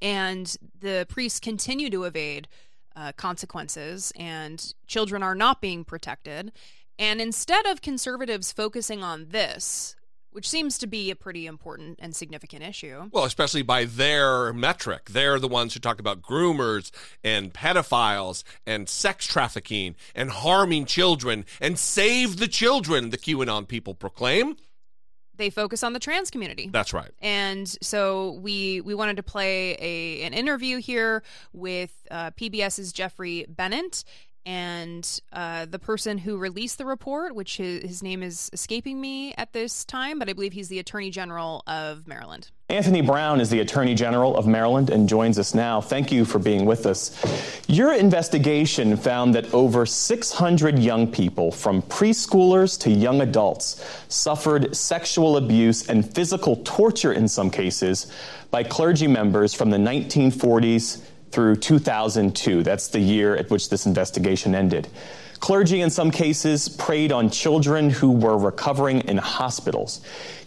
and the priests continue to evade uh, consequences, and children are not being protected. And instead of conservatives focusing on this, which seems to be a pretty important and significant issue, Well, especially by their metric. They're the ones who talk about groomers and pedophiles and sex trafficking and harming children and save the children, the QAnon people proclaim. they focus on the trans community. That's right. And so we we wanted to play a an interview here with uh, PBS's Jeffrey Bennett and uh, the person who released the report, which his, his name is escaping me at this time, but I believe he's the Attorney General of Maryland. Anthony Brown is the Attorney General of Maryland and joins us now. Thank you for being with us. Your investigation found that over 600 young people, from preschoolers to young adults, suffered sexual abuse and physical torture in some cases by clergy members from the 1940s through 2002. That's the year at which this investigation ended. Clergy, in some cases, preyed on children who were recovering in hospitals.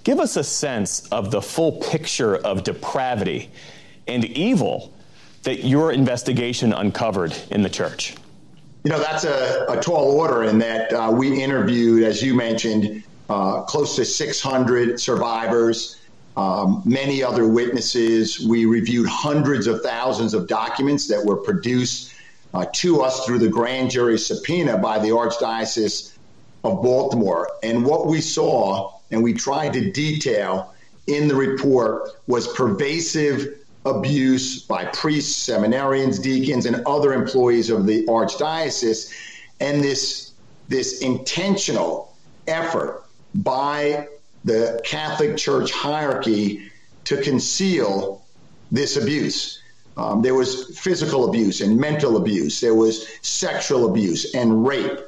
Give us a sense of the full picture of depravity and evil that your investigation uncovered in the church. You know, that's a, a tall order in that uh, we interviewed, as you mentioned, uh, close to 600 survivors, um, many other witnesses. We reviewed hundreds of thousands of documents that were produced uh, to us through the grand jury subpoena by the Archdiocese of Baltimore. And what we saw and we tried to detail in the report was pervasive abuse by priests, seminarians, deacons, and other employees of the Archdiocese. and this this intentional effort by the Catholic Church hierarchy to conceal this abuse. Um, there was physical abuse and mental abuse. There was sexual abuse and rape.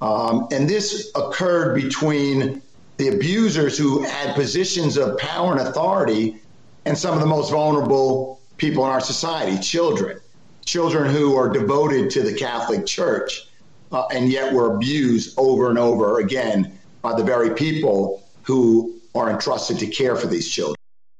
Um, and this occurred between the abusers who had positions of power and authority and some of the most vulnerable people in our society children. Children who are devoted to the Catholic Church uh, and yet were abused over and over again by the very people who are entrusted to care for these children.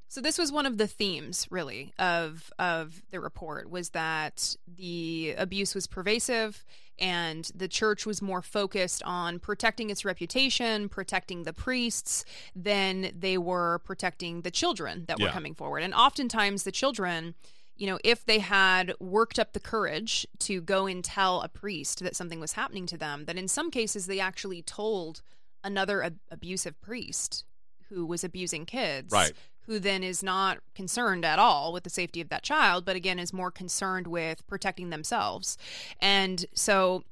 So this was one of the themes, really, of of the report was that the abuse was pervasive, and the church was more focused on protecting its reputation, protecting the priests, than they were protecting the children that were Yeah. coming forward. And oftentimes, the children, you know, if they had worked up the courage to go and tell a priest that something was happening to them, that in some cases they actually told another ab- abusive priest who was abusing kids Right. who then is not concerned at all with the safety of that child, but again is more concerned with protecting themselves. And so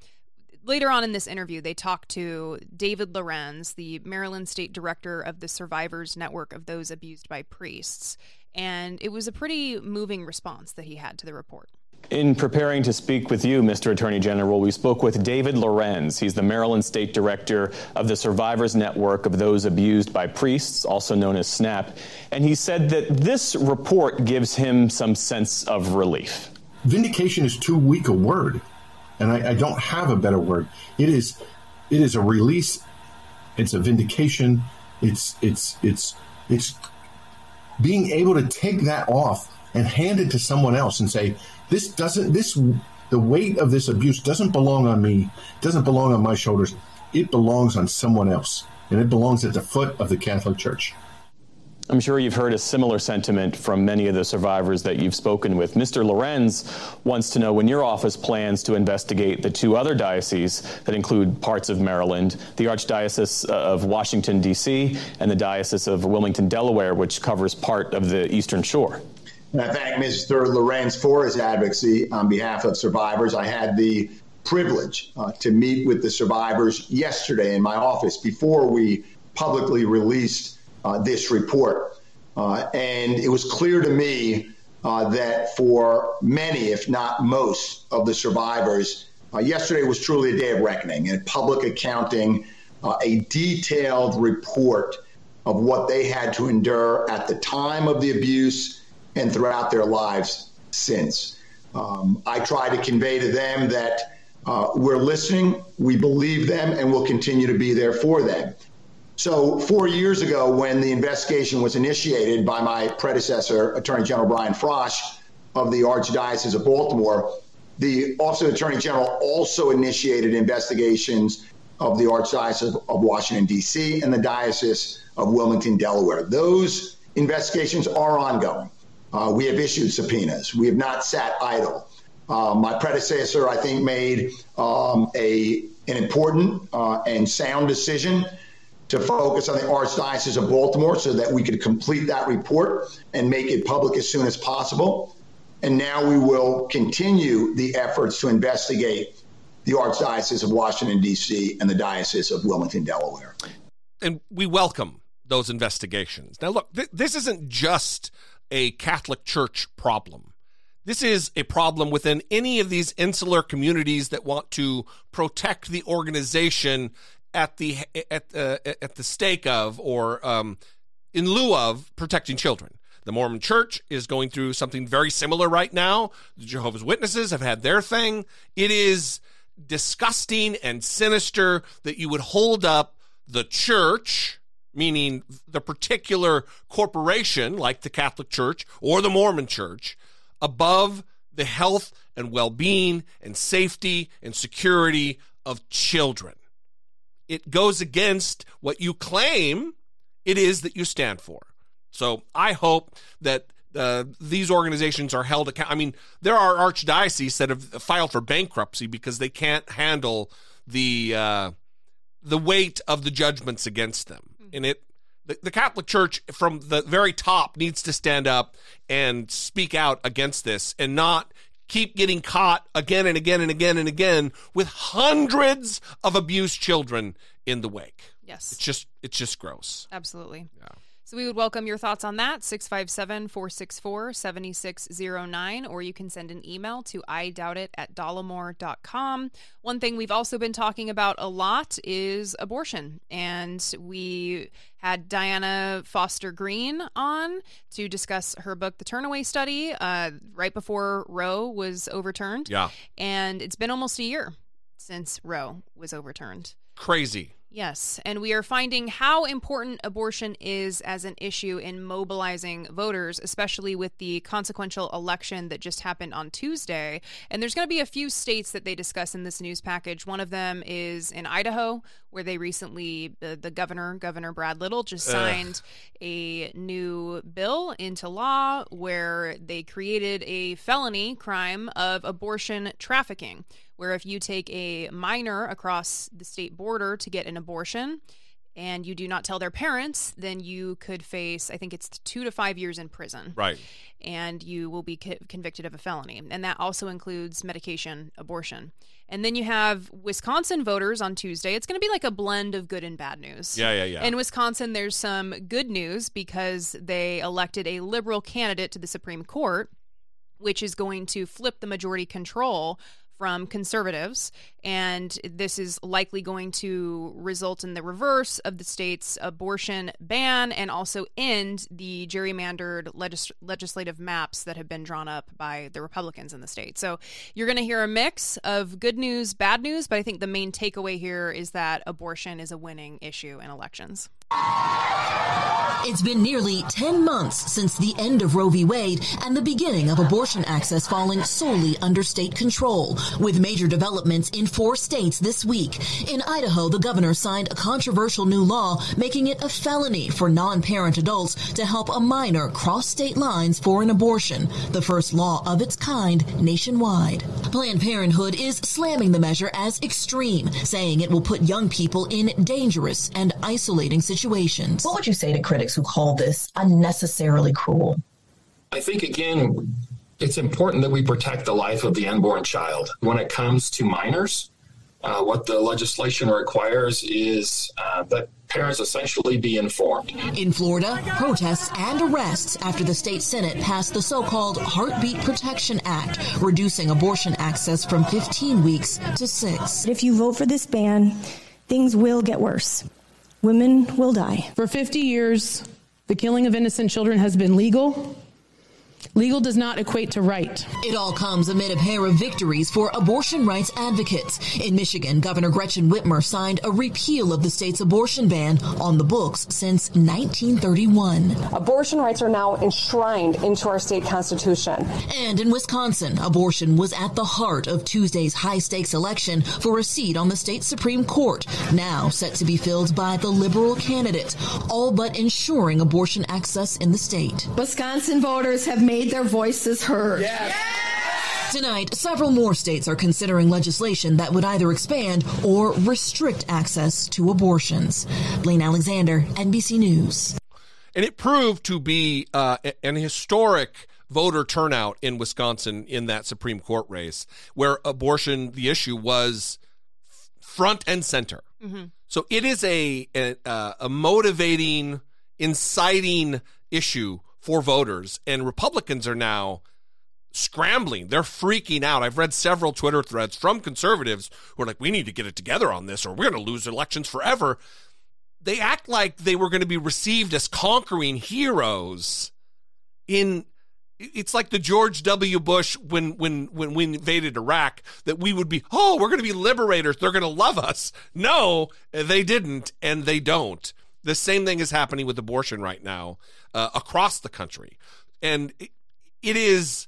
later on in this interview, they talked to David Lorenz, the Maryland State Director of the Survivors Network of Those Abused by Priests. And it was a pretty moving response that he had to the report. In preparing to speak with you, Mr. Attorney General, we spoke with David Lorenz. He's the Maryland State Director of the Survivors Network of Those Abused by Priests, also known as SNAP. And he said that this report gives him some sense of relief. vindication is too weak a word, and I, I don't have a better word. It is, it is a release. It's a vindication. It's it's it's it's being able to take that off and hand it to someone else and say, "This doesn't this the weight of this abuse doesn't belong on me. Doesn't belong on my shoulders. It belongs on someone else, and it belongs at the foot of the Catholic Church." I'm sure you've heard a similar sentiment from many of the survivors that you've spoken with. Mr. Lorenz wants to know when your office plans to investigate the two other dioceses that include parts of Maryland, the Archdiocese uh, of Washington, D.C., and the Diocese of Wilmington, Delaware, which covers part of the Eastern Shore. I thank Mr. Lorenz for his advocacy on behalf of survivors. I had the privilege uh, to meet with the survivors yesterday in my office before we publicly released uh, this report. Uh, and it was clear to me uh, that for many, if not most, of the survivors, uh, yesterday was truly a day of reckoning and public accounting, uh, a detailed report of what they had to endure at the time of the abuse and throughout their lives since. Um, I try to convey to them that uh, we're listening, we believe them, and we'll continue to be there for them. So, four years ago, when the investigation was initiated by my predecessor, Attorney General Brian Frosh of the Archdiocese of Baltimore, the Office of Attorney General also initiated investigations of the Archdiocese of, of Washington, D.C., and the Diocese of Wilmington, Delaware. Those investigations are ongoing. Uh, we have issued subpoenas. We have not sat idle. Uh, my predecessor, I think, made um, a an important uh, and sound decision to focus on the Archdiocese of Baltimore so that we could complete that report and make it public as soon as possible. And now we will continue the efforts to investigate the Archdiocese of Washington, D.C., and the Diocese of Wilmington, Delaware. and we welcome those investigations. Now, look, th- this isn't just a Catholic Church problem. This is a problem within any of these insular communities that want to protect the organization at the at uh, at the stake of or um, in lieu of protecting children. The Mormon Church is going through something very similar right now. The Jehovah's Witnesses have had their thing. It is disgusting and sinister that you would hold up the church, meaning the particular corporation like the Catholic Church or the Mormon Church, above the health and well being and safety and security of children. It goes against what you claim it is that you stand for. So I hope that uh, these organizations are held accountable. I mean, there are archdioceses that have filed for bankruptcy because they can't handle the uh, the weight of the judgments against them. And it, the, the Catholic Church from the very top needs to stand up and speak out against this, and not keep getting caught again and again and again and again with hundreds of abused children in the wake. Yes. It's just it's just gross. Absolutely. Yeah. So we would welcome your thoughts on that, 657-464-7609, or you can send an email to I doubt it at dollemore.com. One thing we've also been talking about a lot is abortion. And we had Diana Foster Green on to discuss her book, The Turnaway Study, uh, right before Roe was overturned. Yeah. And it's been almost a year since Roe was overturned. Crazy. Yes, and we are finding how important abortion is as an issue in mobilizing voters, especially with the consequential election that just happened on Tuesday. And there's going to be a few states that they discuss in this news package. One of them is in Idaho, where they recently, the, the governor, Governor Brad Little, just signed Ugh. a new bill into law where they created a felony crime of abortion trafficking where if you take a minor across the state border to get an abortion and you do not tell their parents, then you could face, I think it's two to five years in prison. Right. And you will be co- convicted of a felony. And that also includes medication abortion. And then you have Wisconsin voters on Tuesday. It's going to be like a blend of good and bad news. Yeah, yeah, yeah. In Wisconsin, there's some good news because they elected a liberal candidate to the Supreme Court, which is going to flip the majority control from conservatives, and this is likely going to result in the reverse of the state's abortion ban and also end the gerrymandered legis- legislative maps that have been drawn up by the Republicans in the state. So you're going to hear a mix of good news, bad news, but I think the main takeaway here is that abortion is a winning issue in elections. It's been nearly 10 months since the end of Roe v. Wade and the beginning of abortion access falling solely under state control, with major developments in four states this week. In Idaho, the governor signed a controversial new law making it a felony for non-parent adults to help a minor cross state lines for an abortion, the first law of its kind nationwide. Planned Parenthood is slamming the measure as extreme, saying it will put young people in dangerous and isolating situations. What would you say to critics who call this unnecessarily cruel? I think, again, it's important that we protect the life of the unborn child. When it comes to minors, uh, what the legislation requires is uh, that parents essentially be informed. In Florida, protests and arrests after the state Senate passed the so called Heartbeat Protection Act, reducing abortion access from 15 weeks to six. If you vote for this ban, things will get worse. Women will die. For 50 years, the killing of innocent children has been legal Legal does not equate to right. It all comes amid a pair of victories for abortion rights advocates. In Michigan, Governor Gretchen Whitmer signed a repeal of the state's abortion ban on the books since 1931. Abortion rights are now enshrined into our state constitution. And in Wisconsin, abortion was at the heart of Tuesday's high stakes election for a seat on the state Supreme Court, now set to be filled by the liberal candidate, all but ensuring abortion access in the state. Wisconsin voters have made made their voices heard. Yes. Tonight, several more states are considering legislation that would either expand or restrict access to abortions. Blayne Alexander, NBC News. And it proved to be uh, an historic voter turnout in Wisconsin in that Supreme Court race, where abortion, the issue, was front and center. Mm-hmm. So it is a, a, uh, a motivating, inciting issue for voters. And Republicans are now scrambling. They're freaking out. I've read several Twitter threads from conservatives who are like, we need to get it together on this or we're going to lose elections forever. They act like they were going to be received as conquering heroes in it's like the George W. Bush when when when we invaded Iraq that we would be oh we're going to be liberators they're going to love us no they didn't and they don't the same thing is happening with abortion right now uh, across the country. And it is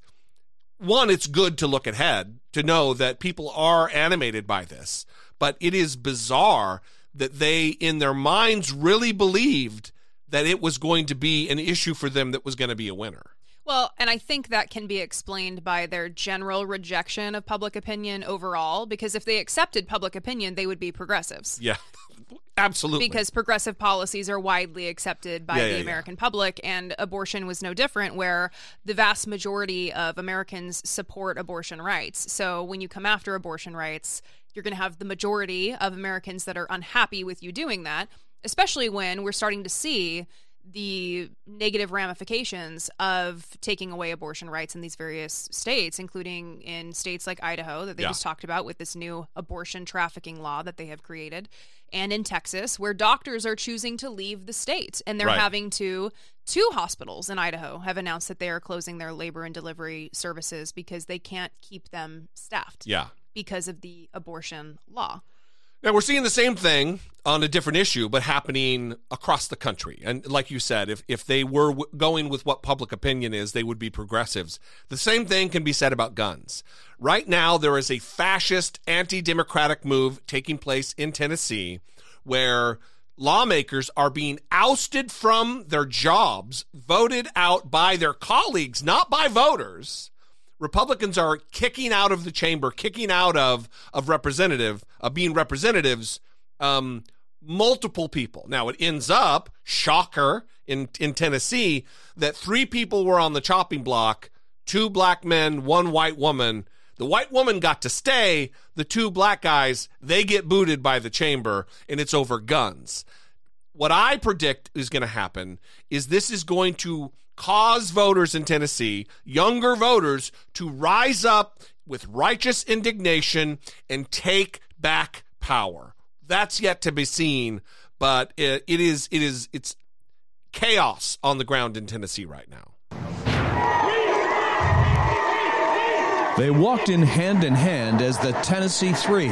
one, it's good to look ahead to know that people are animated by this, but it is bizarre that they, in their minds, really believed that it was going to be an issue for them that was going to be a winner. Well, and I think that can be explained by their general rejection of public opinion overall, because if they accepted public opinion, they would be progressives. Yeah, absolutely. Because progressive policies are widely accepted by Yeah, the yeah, yeah. American public, and abortion was no different, where the vast majority of Americans support abortion rights. So when you come after abortion rights, you're going to have the majority of Americans that are unhappy with you doing that, especially when we're starting to see the negative ramifications of taking away abortion rights in these various states, including in states like Idaho that they Yeah. just talked about with this new abortion trafficking law that they have created, and in Texas, where doctors are choosing to leave the state and they're Right. having to. Two hospitals in Idaho have announced that they are closing their labor and delivery services because they can't keep them staffed Yeah. because of the abortion law. Now we're seeing the same thing on a different issue, but happening across the country. And like you said, if if they were w- going with what public opinion is, they would be progressives. The same thing can be said about guns. Right now, there is a fascist, anti-democratic move taking place in Tennessee, where lawmakers are being ousted from their jobs, voted out by their colleagues, not by voters. Republicans are kicking out of the chamber, kicking out of of representative, of being representatives, um, multiple people. Now it ends up, shocker, in in Tennessee, that three people were on the chopping block, two black men, one white woman. The white woman got to stay. The two black guys, they get booted by the chamber, and it's over guns what I predict is going to happen is this is going to cause voters in Tennessee, younger voters, to rise up with righteous indignation and take back power. That's yet to be seen, but it, it is it is it's chaos on the ground in Tennessee right now. They walked in hand in hand as the Tennessee Three.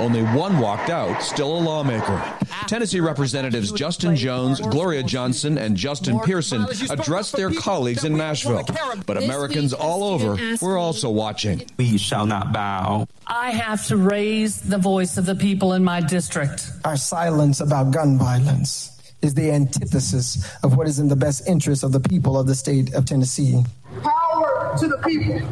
Only one walked out, still a lawmaker. Tennessee Representatives Justin Jones, Gloria Johnson, and Justin Pearson addressed their colleagues in Nashville. But Americans all over were also watching. We shall not bow. I have to raise the voice of the people in my district. Our silence about gun violence is the antithesis of what is in the best interest of the people of the state of Tennessee. Power to the people.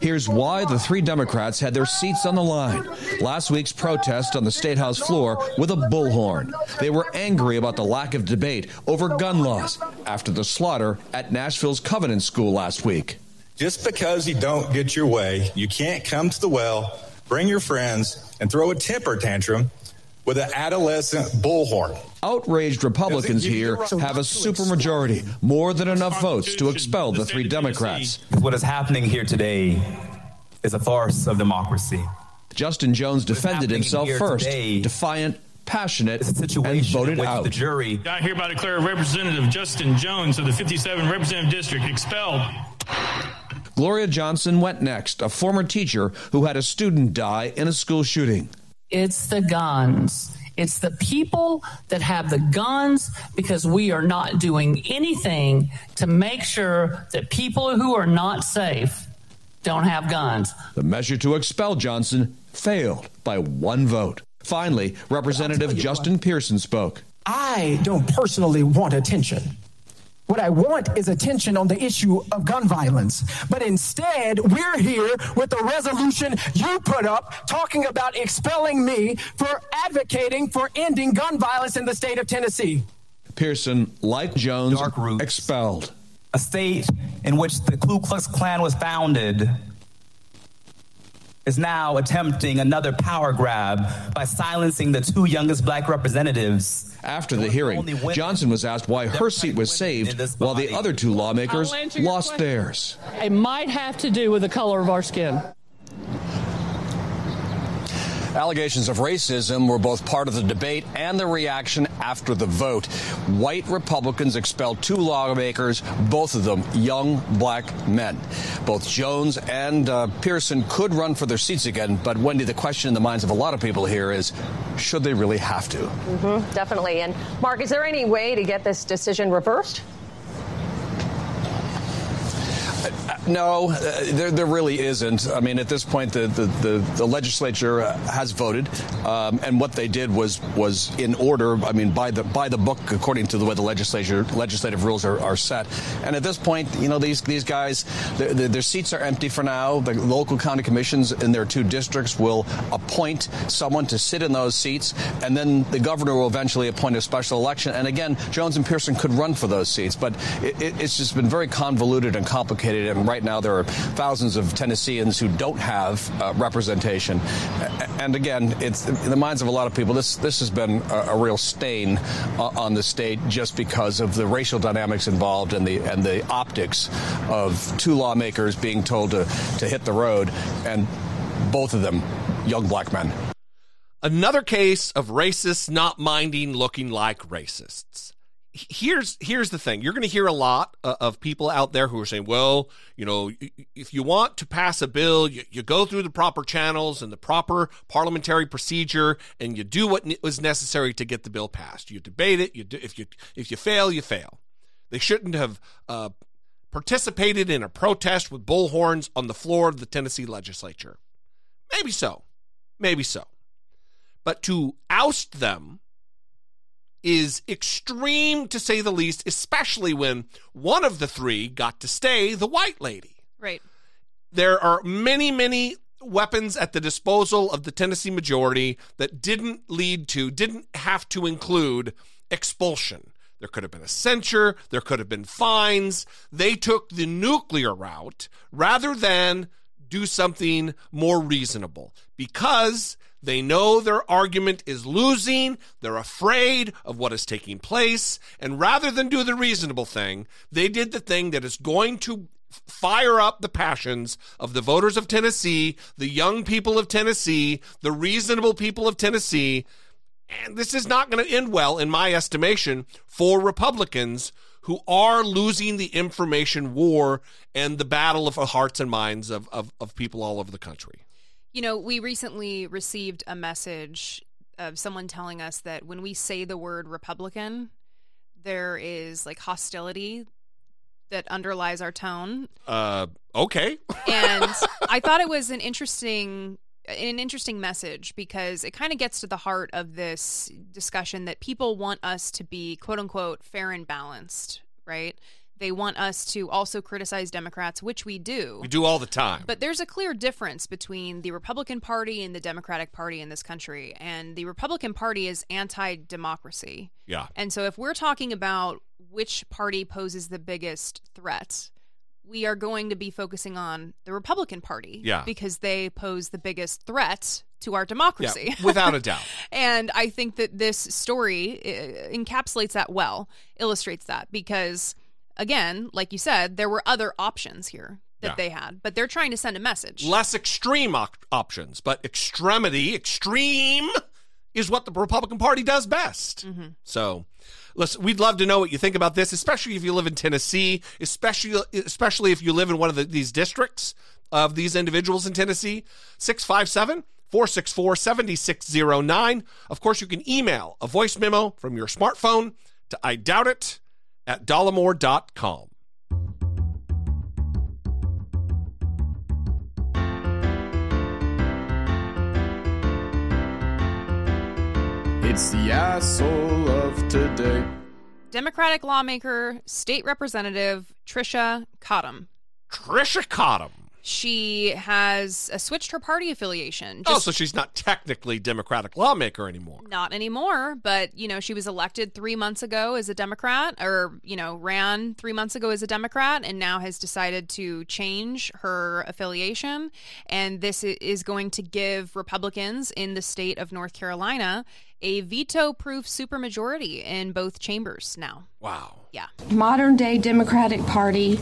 Here's why the three Democrats had their seats on the line. Last week's protest on the State House floor with a bullhorn. They were angry about the lack of debate over gun laws after the slaughter at Nashville's Covenant School last week. Just because you don't get your way, you can't come to the well, bring your friends, and throw a temper tantrum with an adolescent bullhorn. Outraged Republicans here have a supermajority, more than enough votes to expel the three Democrats. What is happening here today is a farce of democracy. Justin Jones defended himself first, today defiant, passionate, and situation voted in which out. the jury I hereby declare Representative Justin Jones of the 57 Representative District expelled. Gloria Johnson went next, a former teacher who had a student die in a school shooting. It's the guns. It's the people that have the guns because we are not doing anything to make sure that people who are not safe don't have guns. The measure to expel Johnson failed by one vote. Finally, Representative Justin Pearson spoke. I don't personally want attention. What I want is attention on the issue of gun violence. But instead, we're here with the resolution you put up talking about expelling me for advocating for ending gun violence in the state of Tennessee. Pearson, like Jones, expelled. A state in which the Ku Klux Klan was founded is now attempting another power grab by silencing the two youngest black representatives. After the hearing, Johnson was asked why her seat was saved while the other two lawmakers I'll answer your lost question. theirs. It might have to do with the color of our skin. Allegations of racism were both part of the debate and the reaction after the vote. White Republicans expelled two lawmakers, both of them young black men. Both Jones and uh, Pearson could run for their seats again, but Wendy, the question in the minds of a lot of people here is should they really have to? hmm definitely. And Mark, is there any way to get this decision reversed? No, uh, there, there really isn't. I mean, at this point, the, the, the, the legislature has voted, um, and what they did was was in order. I mean, by the by the book, according to the way the legislature legislative rules are, are set. And at this point, you know, these these guys, their, their seats are empty for now. The local county commissions in their two districts will appoint someone to sit in those seats, and then the governor will eventually appoint a special election. And again, Jones and Pearson could run for those seats, but it, it's just been very convoluted and complicated. And right now, there are thousands of Tennesseans who don't have uh, representation. And again, it's in the minds of a lot of people. This this has been a, a real stain uh, on the state just because of the racial dynamics involved and the and the optics of two lawmakers being told to to hit the road, and both of them young black men. Another case of racists not minding looking like racists here's here's the thing. You're going to hear a lot uh, of people out there who are saying well you know if you want to pass a bill you, you go through the proper channels and the proper parliamentary procedure and you do what was necessary to get the bill passed. You debate it you do, if you if you fail you fail. They shouldn't have uh, participated in a protest with bullhorns on the floor of the Tennessee legislature. Maybe so. Maybe so. But to oust them is extreme to say the least, especially when one of the three got to stay the white lady. Right. There are many, many weapons at the disposal of the Tennessee majority that didn't lead to, didn't have to include expulsion. There could have been a censure, there could have been fines. They took the nuclear route rather than do something more reasonable because they know their argument is losing. They're afraid of what is taking place. And rather than do the reasonable thing, they did the thing that is going to fire up the passions of the voters of Tennessee, the young people of Tennessee, the reasonable people of Tennessee. And this is not going to end well, in my estimation, for Republicans who are losing the information war and the battle of hearts and minds of, of, of people all over the country. You know, we recently received a message of someone telling us that when we say the word Republican, there is like hostility that underlies our tone. Uh, okay. and I thought it was an interesting an interesting message because it kind of gets to the heart of this discussion that people want us to be quote unquote fair and balanced, right? They want us to also criticize Democrats, which we do. We do all the time. But there's a clear difference between the Republican Party and the Democratic Party in this country. And the Republican Party is anti democracy. Yeah. And so if we're talking about which party poses the biggest threat, we are going to be focusing on the Republican Party. Yeah. Because they pose the biggest threat to our democracy. Yeah, without a doubt. and I think that this story uh, encapsulates that well, illustrates that because again, like you said, there were other options here that yeah. they had, but they're trying to send a message. Less extreme op- options, but extremity, extreme is what the Republican Party does best. Mm-hmm. So, listen, we'd love to know what you think about this, especially if you live in Tennessee, especially especially if you live in one of the, these districts of these individuals in Tennessee. 657 464 7609. Of course, you can email a voice memo from your smartphone to I doubt it at dollemore.com. It's the asshole of today. Democratic lawmaker, state representative Tricia Cotham. Tricia Cotham she has uh, switched her party affiliation. oh, so she's not technically Democratic lawmaker anymore. Not anymore, but you know, she was elected three months ago as a Democrat, or you know, ran three months ago as a Democrat, and now has decided to change her affiliation. And this is going to give Republicans in the state of North Carolina a veto proof supermajority in both chambers now. Wow. Yeah. Modern day Democratic Party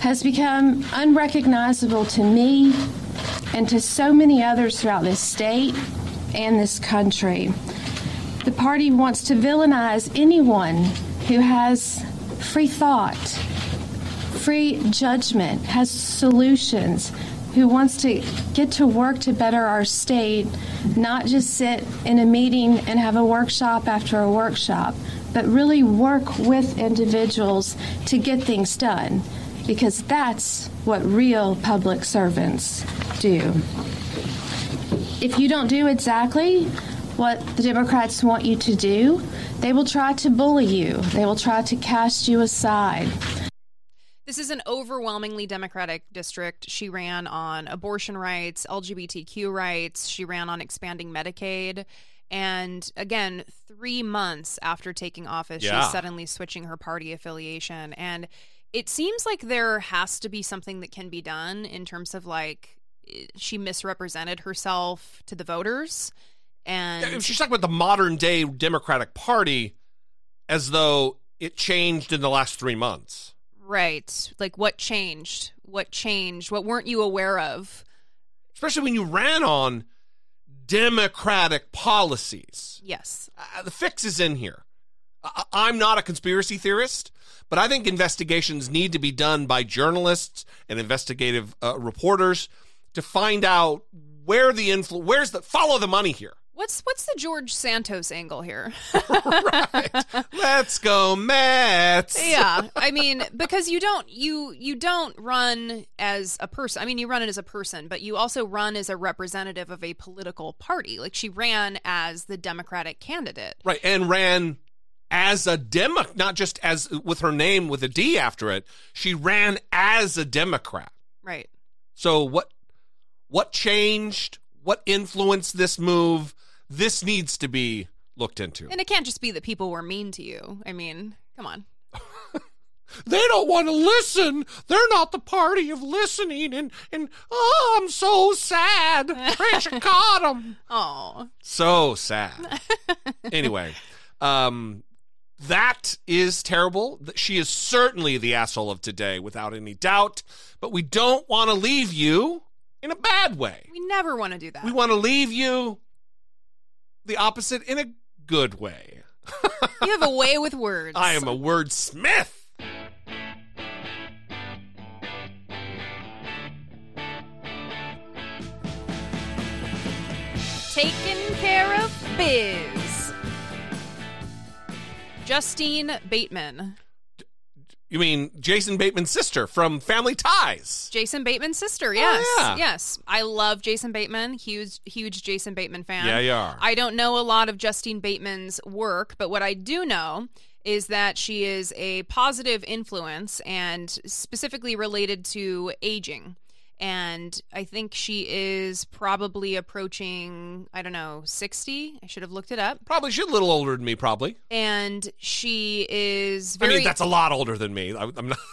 has become unrecognizable to me and to so many others throughout this state and this country. The party wants to villainize anyone who has free thought, free judgment, has solutions, who wants to get to work to better our state, not just sit in a meeting and have a workshop after a workshop, but really work with individuals to get things done. because that's what real public servants do. If you don't do exactly what the Democrats want you to do, they will try to bully you, they will try to cast you aside. This is an overwhelmingly Democratic district. She ran on abortion rights, LGBTQ rights. She ran on expanding Medicaid. And again, three months after taking office, Yeah. she's suddenly switching her party affiliation. And it seems like there has to be something that can be done in terms of like she misrepresented herself to the voters. And Yeah, She's talking about the modern day Democratic Party as though it changed in the last three months. Right, like what changed? What changed? What weren't you aware of? Especially when you ran on democratic policies. Yes. Uh, the fix is in here. I- I'm not a conspiracy theorist, but I think investigations need to be done by journalists and investigative uh, reporters to find out where the influ- where's the follow the money here. What's what's the George Santos angle here? Let's go Mets. yeah, I mean because you don't you you don't run as a person. I mean you run it as a person, but you also run as a representative of a political party. Like she ran as the Democratic candidate. Right, and ran as a demo, not just as with her name with a D after it. She ran as a Democrat. Right. So what what changed? What influenced this move? This needs to be looked into. And it can't just be that people were mean to you. I mean, come on. They don't want to listen. They're not the party of listening. And and oh, I'm so sad. Tricia Cotham. Oh. So sad. anyway, um, that is terrible. She is certainly the asshole of today, without any doubt. But we don't want to leave you in a bad way. We never want to do that. We want to leave you the opposite in a good way. you have a way with words. I am a wordsmith. Taking care of biz. Justine Bateman. You mean Jason Bateman's sister from Family Ties? Jason Bateman's sister, oh, yes. Oh, yeah. Yes. I love Jason Bateman. Huge huge Jason Bateman fan. Yeah, you are. I don't know a lot of Justine Bateman's work, but what I do know is that she is a positive influence and specifically related to aging. And I think she is probably approaching, I don't know, 60. I should have looked it up. Probably she's a little older than me, probably. And she is very. I mean, that's a lot older than me. I, I'm not.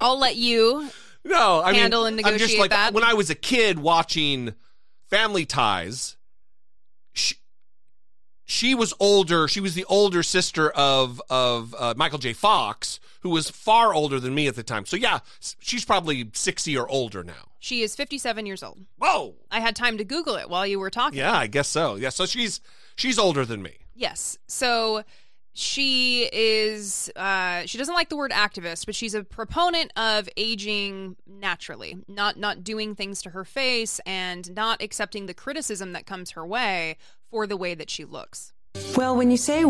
I'll let you No, I handle mean, and I'm just like that. when I was a kid watching Family Ties. She, she was older. She was the older sister of of uh, Michael J. Fox, who was far older than me at the time. So yeah, she's probably sixty or older now. She is 57 years old. Whoa. I had time to Google it while you were talking. Yeah, I guess so. Yeah, so she's she's older than me. Yes. So she is, uh, she doesn't like the word activist, but she's a proponent of aging naturally, not, not doing things to her face and not accepting the criticism that comes her way for the way that she looks. Well, when you say,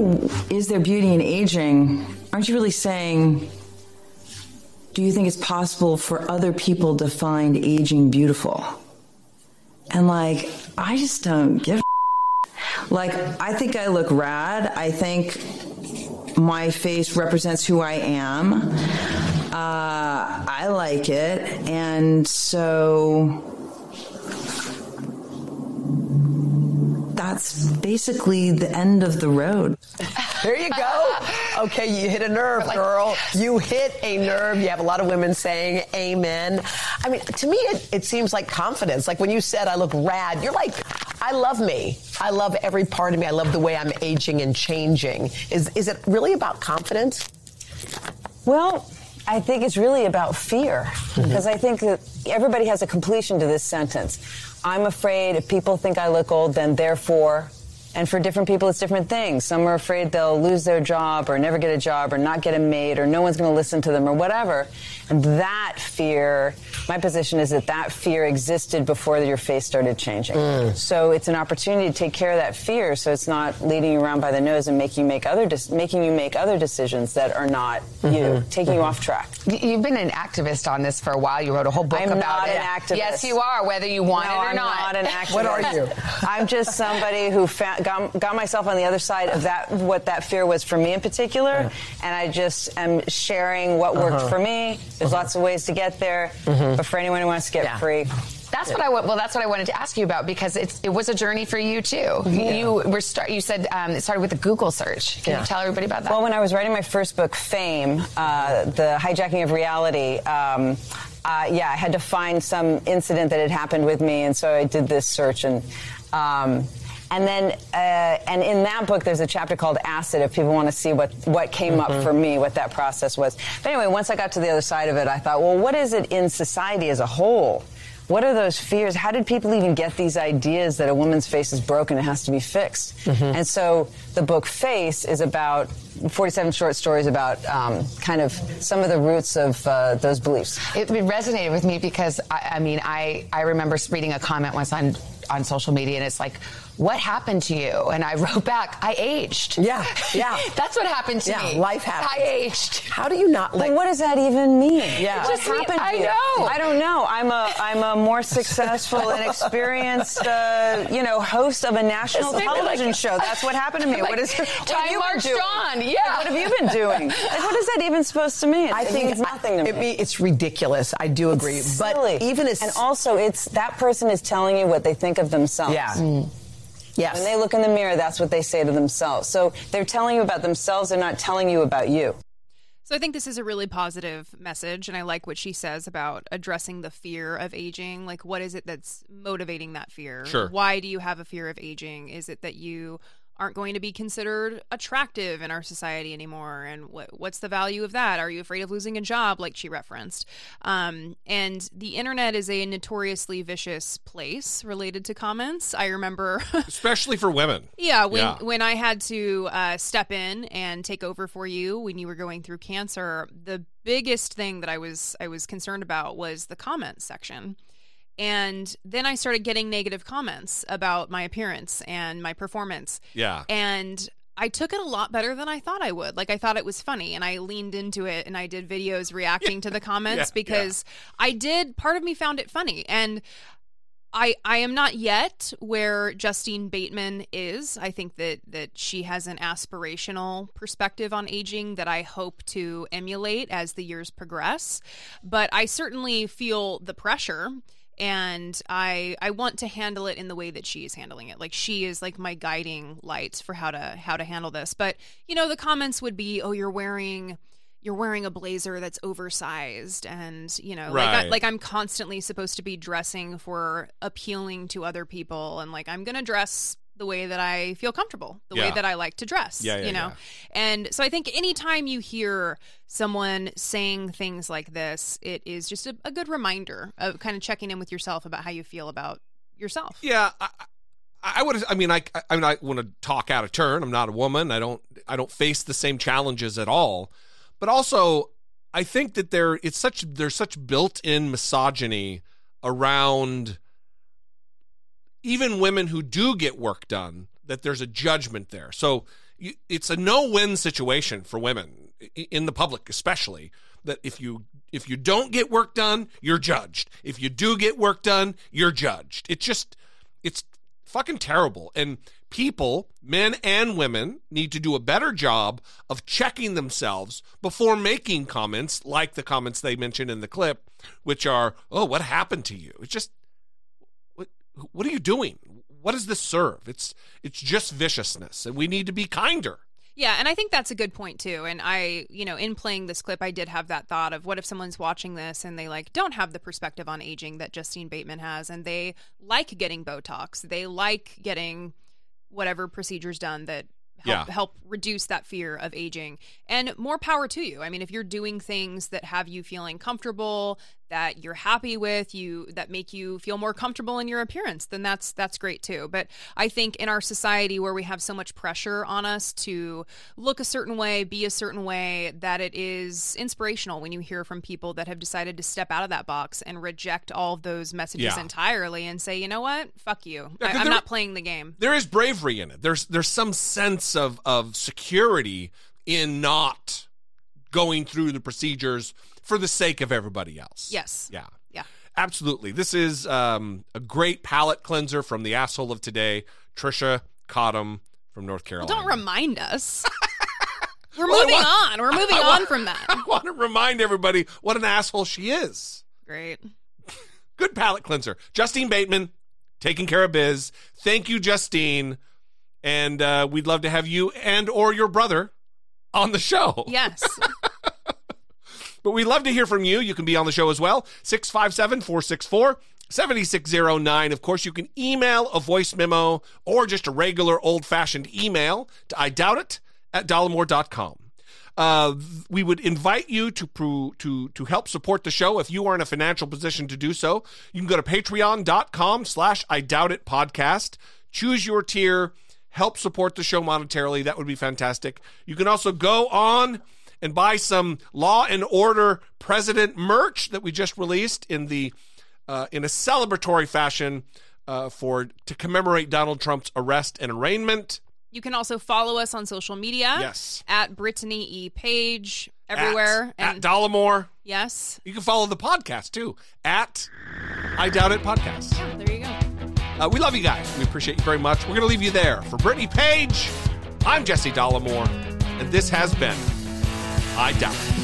is there beauty in aging, aren't you really saying, do you think it's possible for other people to find aging beautiful? And like, I just don't give Like, I think I look rad. I think my face represents who I am. Uh, I like it. And so that's basically the end of the road. There you go. Okay, you hit a nerve, girl. You hit a nerve. You have a lot of women saying amen. I mean, to me, it, it seems like confidence. Like when you said, I look rad, you're like, I love me. I love every part of me. I love the way I'm aging and changing. Is, is it really about confidence? Well, I think it's really about fear mm-hmm. because I think that everybody has a completion to this sentence. I'm afraid if people think I look old, then therefore And for different people, it's different things. Some are afraid they'll lose their job or never get a job or not get a mate or no one's going to listen to them or whatever. And that fear, my position is that that fear existed before your face started changing. Mm. So it's an opportunity to take care of that fear so it's not leading you around by the nose and making you make other de- making you make other decisions that are not you, Mhm. taking you Mhm. off track. You've been an activist on this for a while. You wrote a whole book I'm about not it. an activist. Yes, you are, whether you want no, it or I'm not. not an activist. What are you? I'm just somebody who fa- got, got myself on the other side of that, what that fear was for me in particular, and I just am sharing what worked Uh-huh. for me. There's lots of ways to get there, Mhm. but for anyone who wants to get free, That's what I well. That's what I wanted to ask you about because it's it was a journey for you too. Yeah. You were start. You said um, it started with a Google search. Can Yeah. you tell everybody about that? Well, when I was writing my first book, Fame, uh, the hijacking of reality. Um, uh, yeah, I had to find some incident that had happened with me, and so I did this search and. Um, and then, uh, and in that book, there's a chapter called Acid. If people want to see what what came up Mhm. for me, what that process was. But anyway, once I got to the other side of it, I thought, well, what is it in society as a whole? What are those fears? How did people even get these ideas that a woman's face is broken and has to be fixed? Mhm. And so the book Face is about 47 short stories about um, kind of some of the roots of uh, those beliefs. It, it resonated with me because I, I mean I I remember reading a comment once on on social media and it's like what happened to you and I wrote back I aged yeah yeah that's what happened to Yeah, me life happens. I aged How do you not But what does that even mean? Yeah. What Just mean- happened I to you? know. I don't know. I'm a I'm a more successful and experienced uh, you know host of a national It's television like- show. That's what happened to me. Like, what is what have time you marched doing? on, yeah. Like, what have you been doing? Like, what is that even supposed to mean? I It think means nothing to it me. me- it's ridiculous. I do agree, It's but silly. even as and also it's that person is telling you what they think of themselves. Yeah. Yes. When they look in the mirror, that's what they say to themselves. So they're telling you about themselves. They're not telling you about you. So I think this is a really positive message, and I like what she says about addressing the fear of aging. Like, what is it that's motivating that fear? Sure. Why do you have a fear of aging? Is it that you aren't going to be considered attractive in our society anymore? And what what's the value of that? Are you afraid of losing a job, like she referenced? Um, and the internet is a notoriously vicious place related to comments. I remember especially for women. Yeah, when Yeah. when I had to uh, step in and take over for you when you were going through cancer, the biggest thing that I was I was concerned about was the comments section. And then I started getting negative comments about my appearance and my performance. Yeah. And I took it a lot better than I thought I would. Like I thought it was funny and I leaned into it and I did videos reacting to the comments Yeah, because I did part of me found it funny and I I am not yet where Justine Bateman is. I think that that she has an aspirational perspective on aging that I hope to emulate as the years progress. But I certainly feel the pressure and I I want to handle it in the way that she is handling it. Like she is like my guiding light for how to how to handle this. But you know, the comments would be, "Oh, you're wearing you're wearing a blazer that's oversized and you know like I, like I'm constantly supposed to be dressing for appealing to other people and like I'm going to dress the way that I feel comfortable, the way that I like to dress, Yeah, yeah, you know. yeah. And so I think anytime you hear someone saying things like this, it is just a, a good reminder of kind of checking in with yourself about how you feel about yourself. Yeah, I, I would. I mean, I. I mean, I want to talk out of turn. I'm not a woman. I don't. I don't face the same challenges at all. But also, I think that there. It's such. There's such built-in misogyny around even women who do get work done. That there's a judgment there. So you, it's a no-win situation for women in the public, especially. That if you if you don't get work done, you're judged. If you do get work done, you're judged. It's just it's fucking terrible. And people, men and women, need to do a better job of checking themselves before making comments like the comments they mentioned in the clip, which are, "Oh, what happened to you?" It's just what are you doing? What does this serve? It's it's just viciousness, and we need to be kinder. Yeah, and I think that's a good point too. And I, you know, in playing this clip, I did have that thought of what if someone's watching this and they like don't have the perspective on aging that Justine Bateman has, and they like getting Botox, they like getting whatever procedures done that help Yeah. help reduce that fear of aging. And more power to you. I mean, if you're doing things that have you feeling comfortable, that you're happy with, you that make you feel more comfortable in your appearance, then that's that's great too. But I think in our society where we have so much pressure on us to look a certain way, be a certain way, that it is inspirational when you hear from people that have decided to step out of that box and reject all of those messages Yeah. entirely and say, you know what, fuck you, Yeah, I, there- not playing the game. there is bravery in it. There's there's some sense of of security in not going through the procedures for the sake of everybody else. Yes. Yeah. Yeah. Absolutely. This is um, a great palate cleanser from the asshole of today, Tricia Cotham from North Well, Carolina. don't remind us. We're Well, moving want- on. We're moving on from that. I want to remind everybody what an asshole she is. Great. Good palate cleanser. Justine Bateman, taking care of biz. Thank you, Justine. And uh, we'd love to have you and or your brother on the show. Yes. But we'd love to hear from you. You can be on the show as well. 657 464 7609. Of course, you can email a voice memo or just a regular old fashioned email to I doubt it at dollemore.com. Uh, we would invite you to to to help support the show if you are in a financial position to do so. You can go to patreon.com slash I doubt it podcast. Choose your tier, help support the show monetarily. That would be fantastic. You can also go on and buy some Law and Order President merch that we just released in the uh, in a celebratory fashion uh, for to commemorate Donald Trump's arrest and arraignment. You can also follow us on social media. Yes. At Brittany E. Page everywhere. at, at Dollemore. yes. You can follow the podcast too at I Doubt It Podcast. Yeah, there you go. Uh, we love you guys. We appreciate you very much. We're going to leave you there. For Brittany Page, I'm Jesse Dollemore, and this has been I Doubt.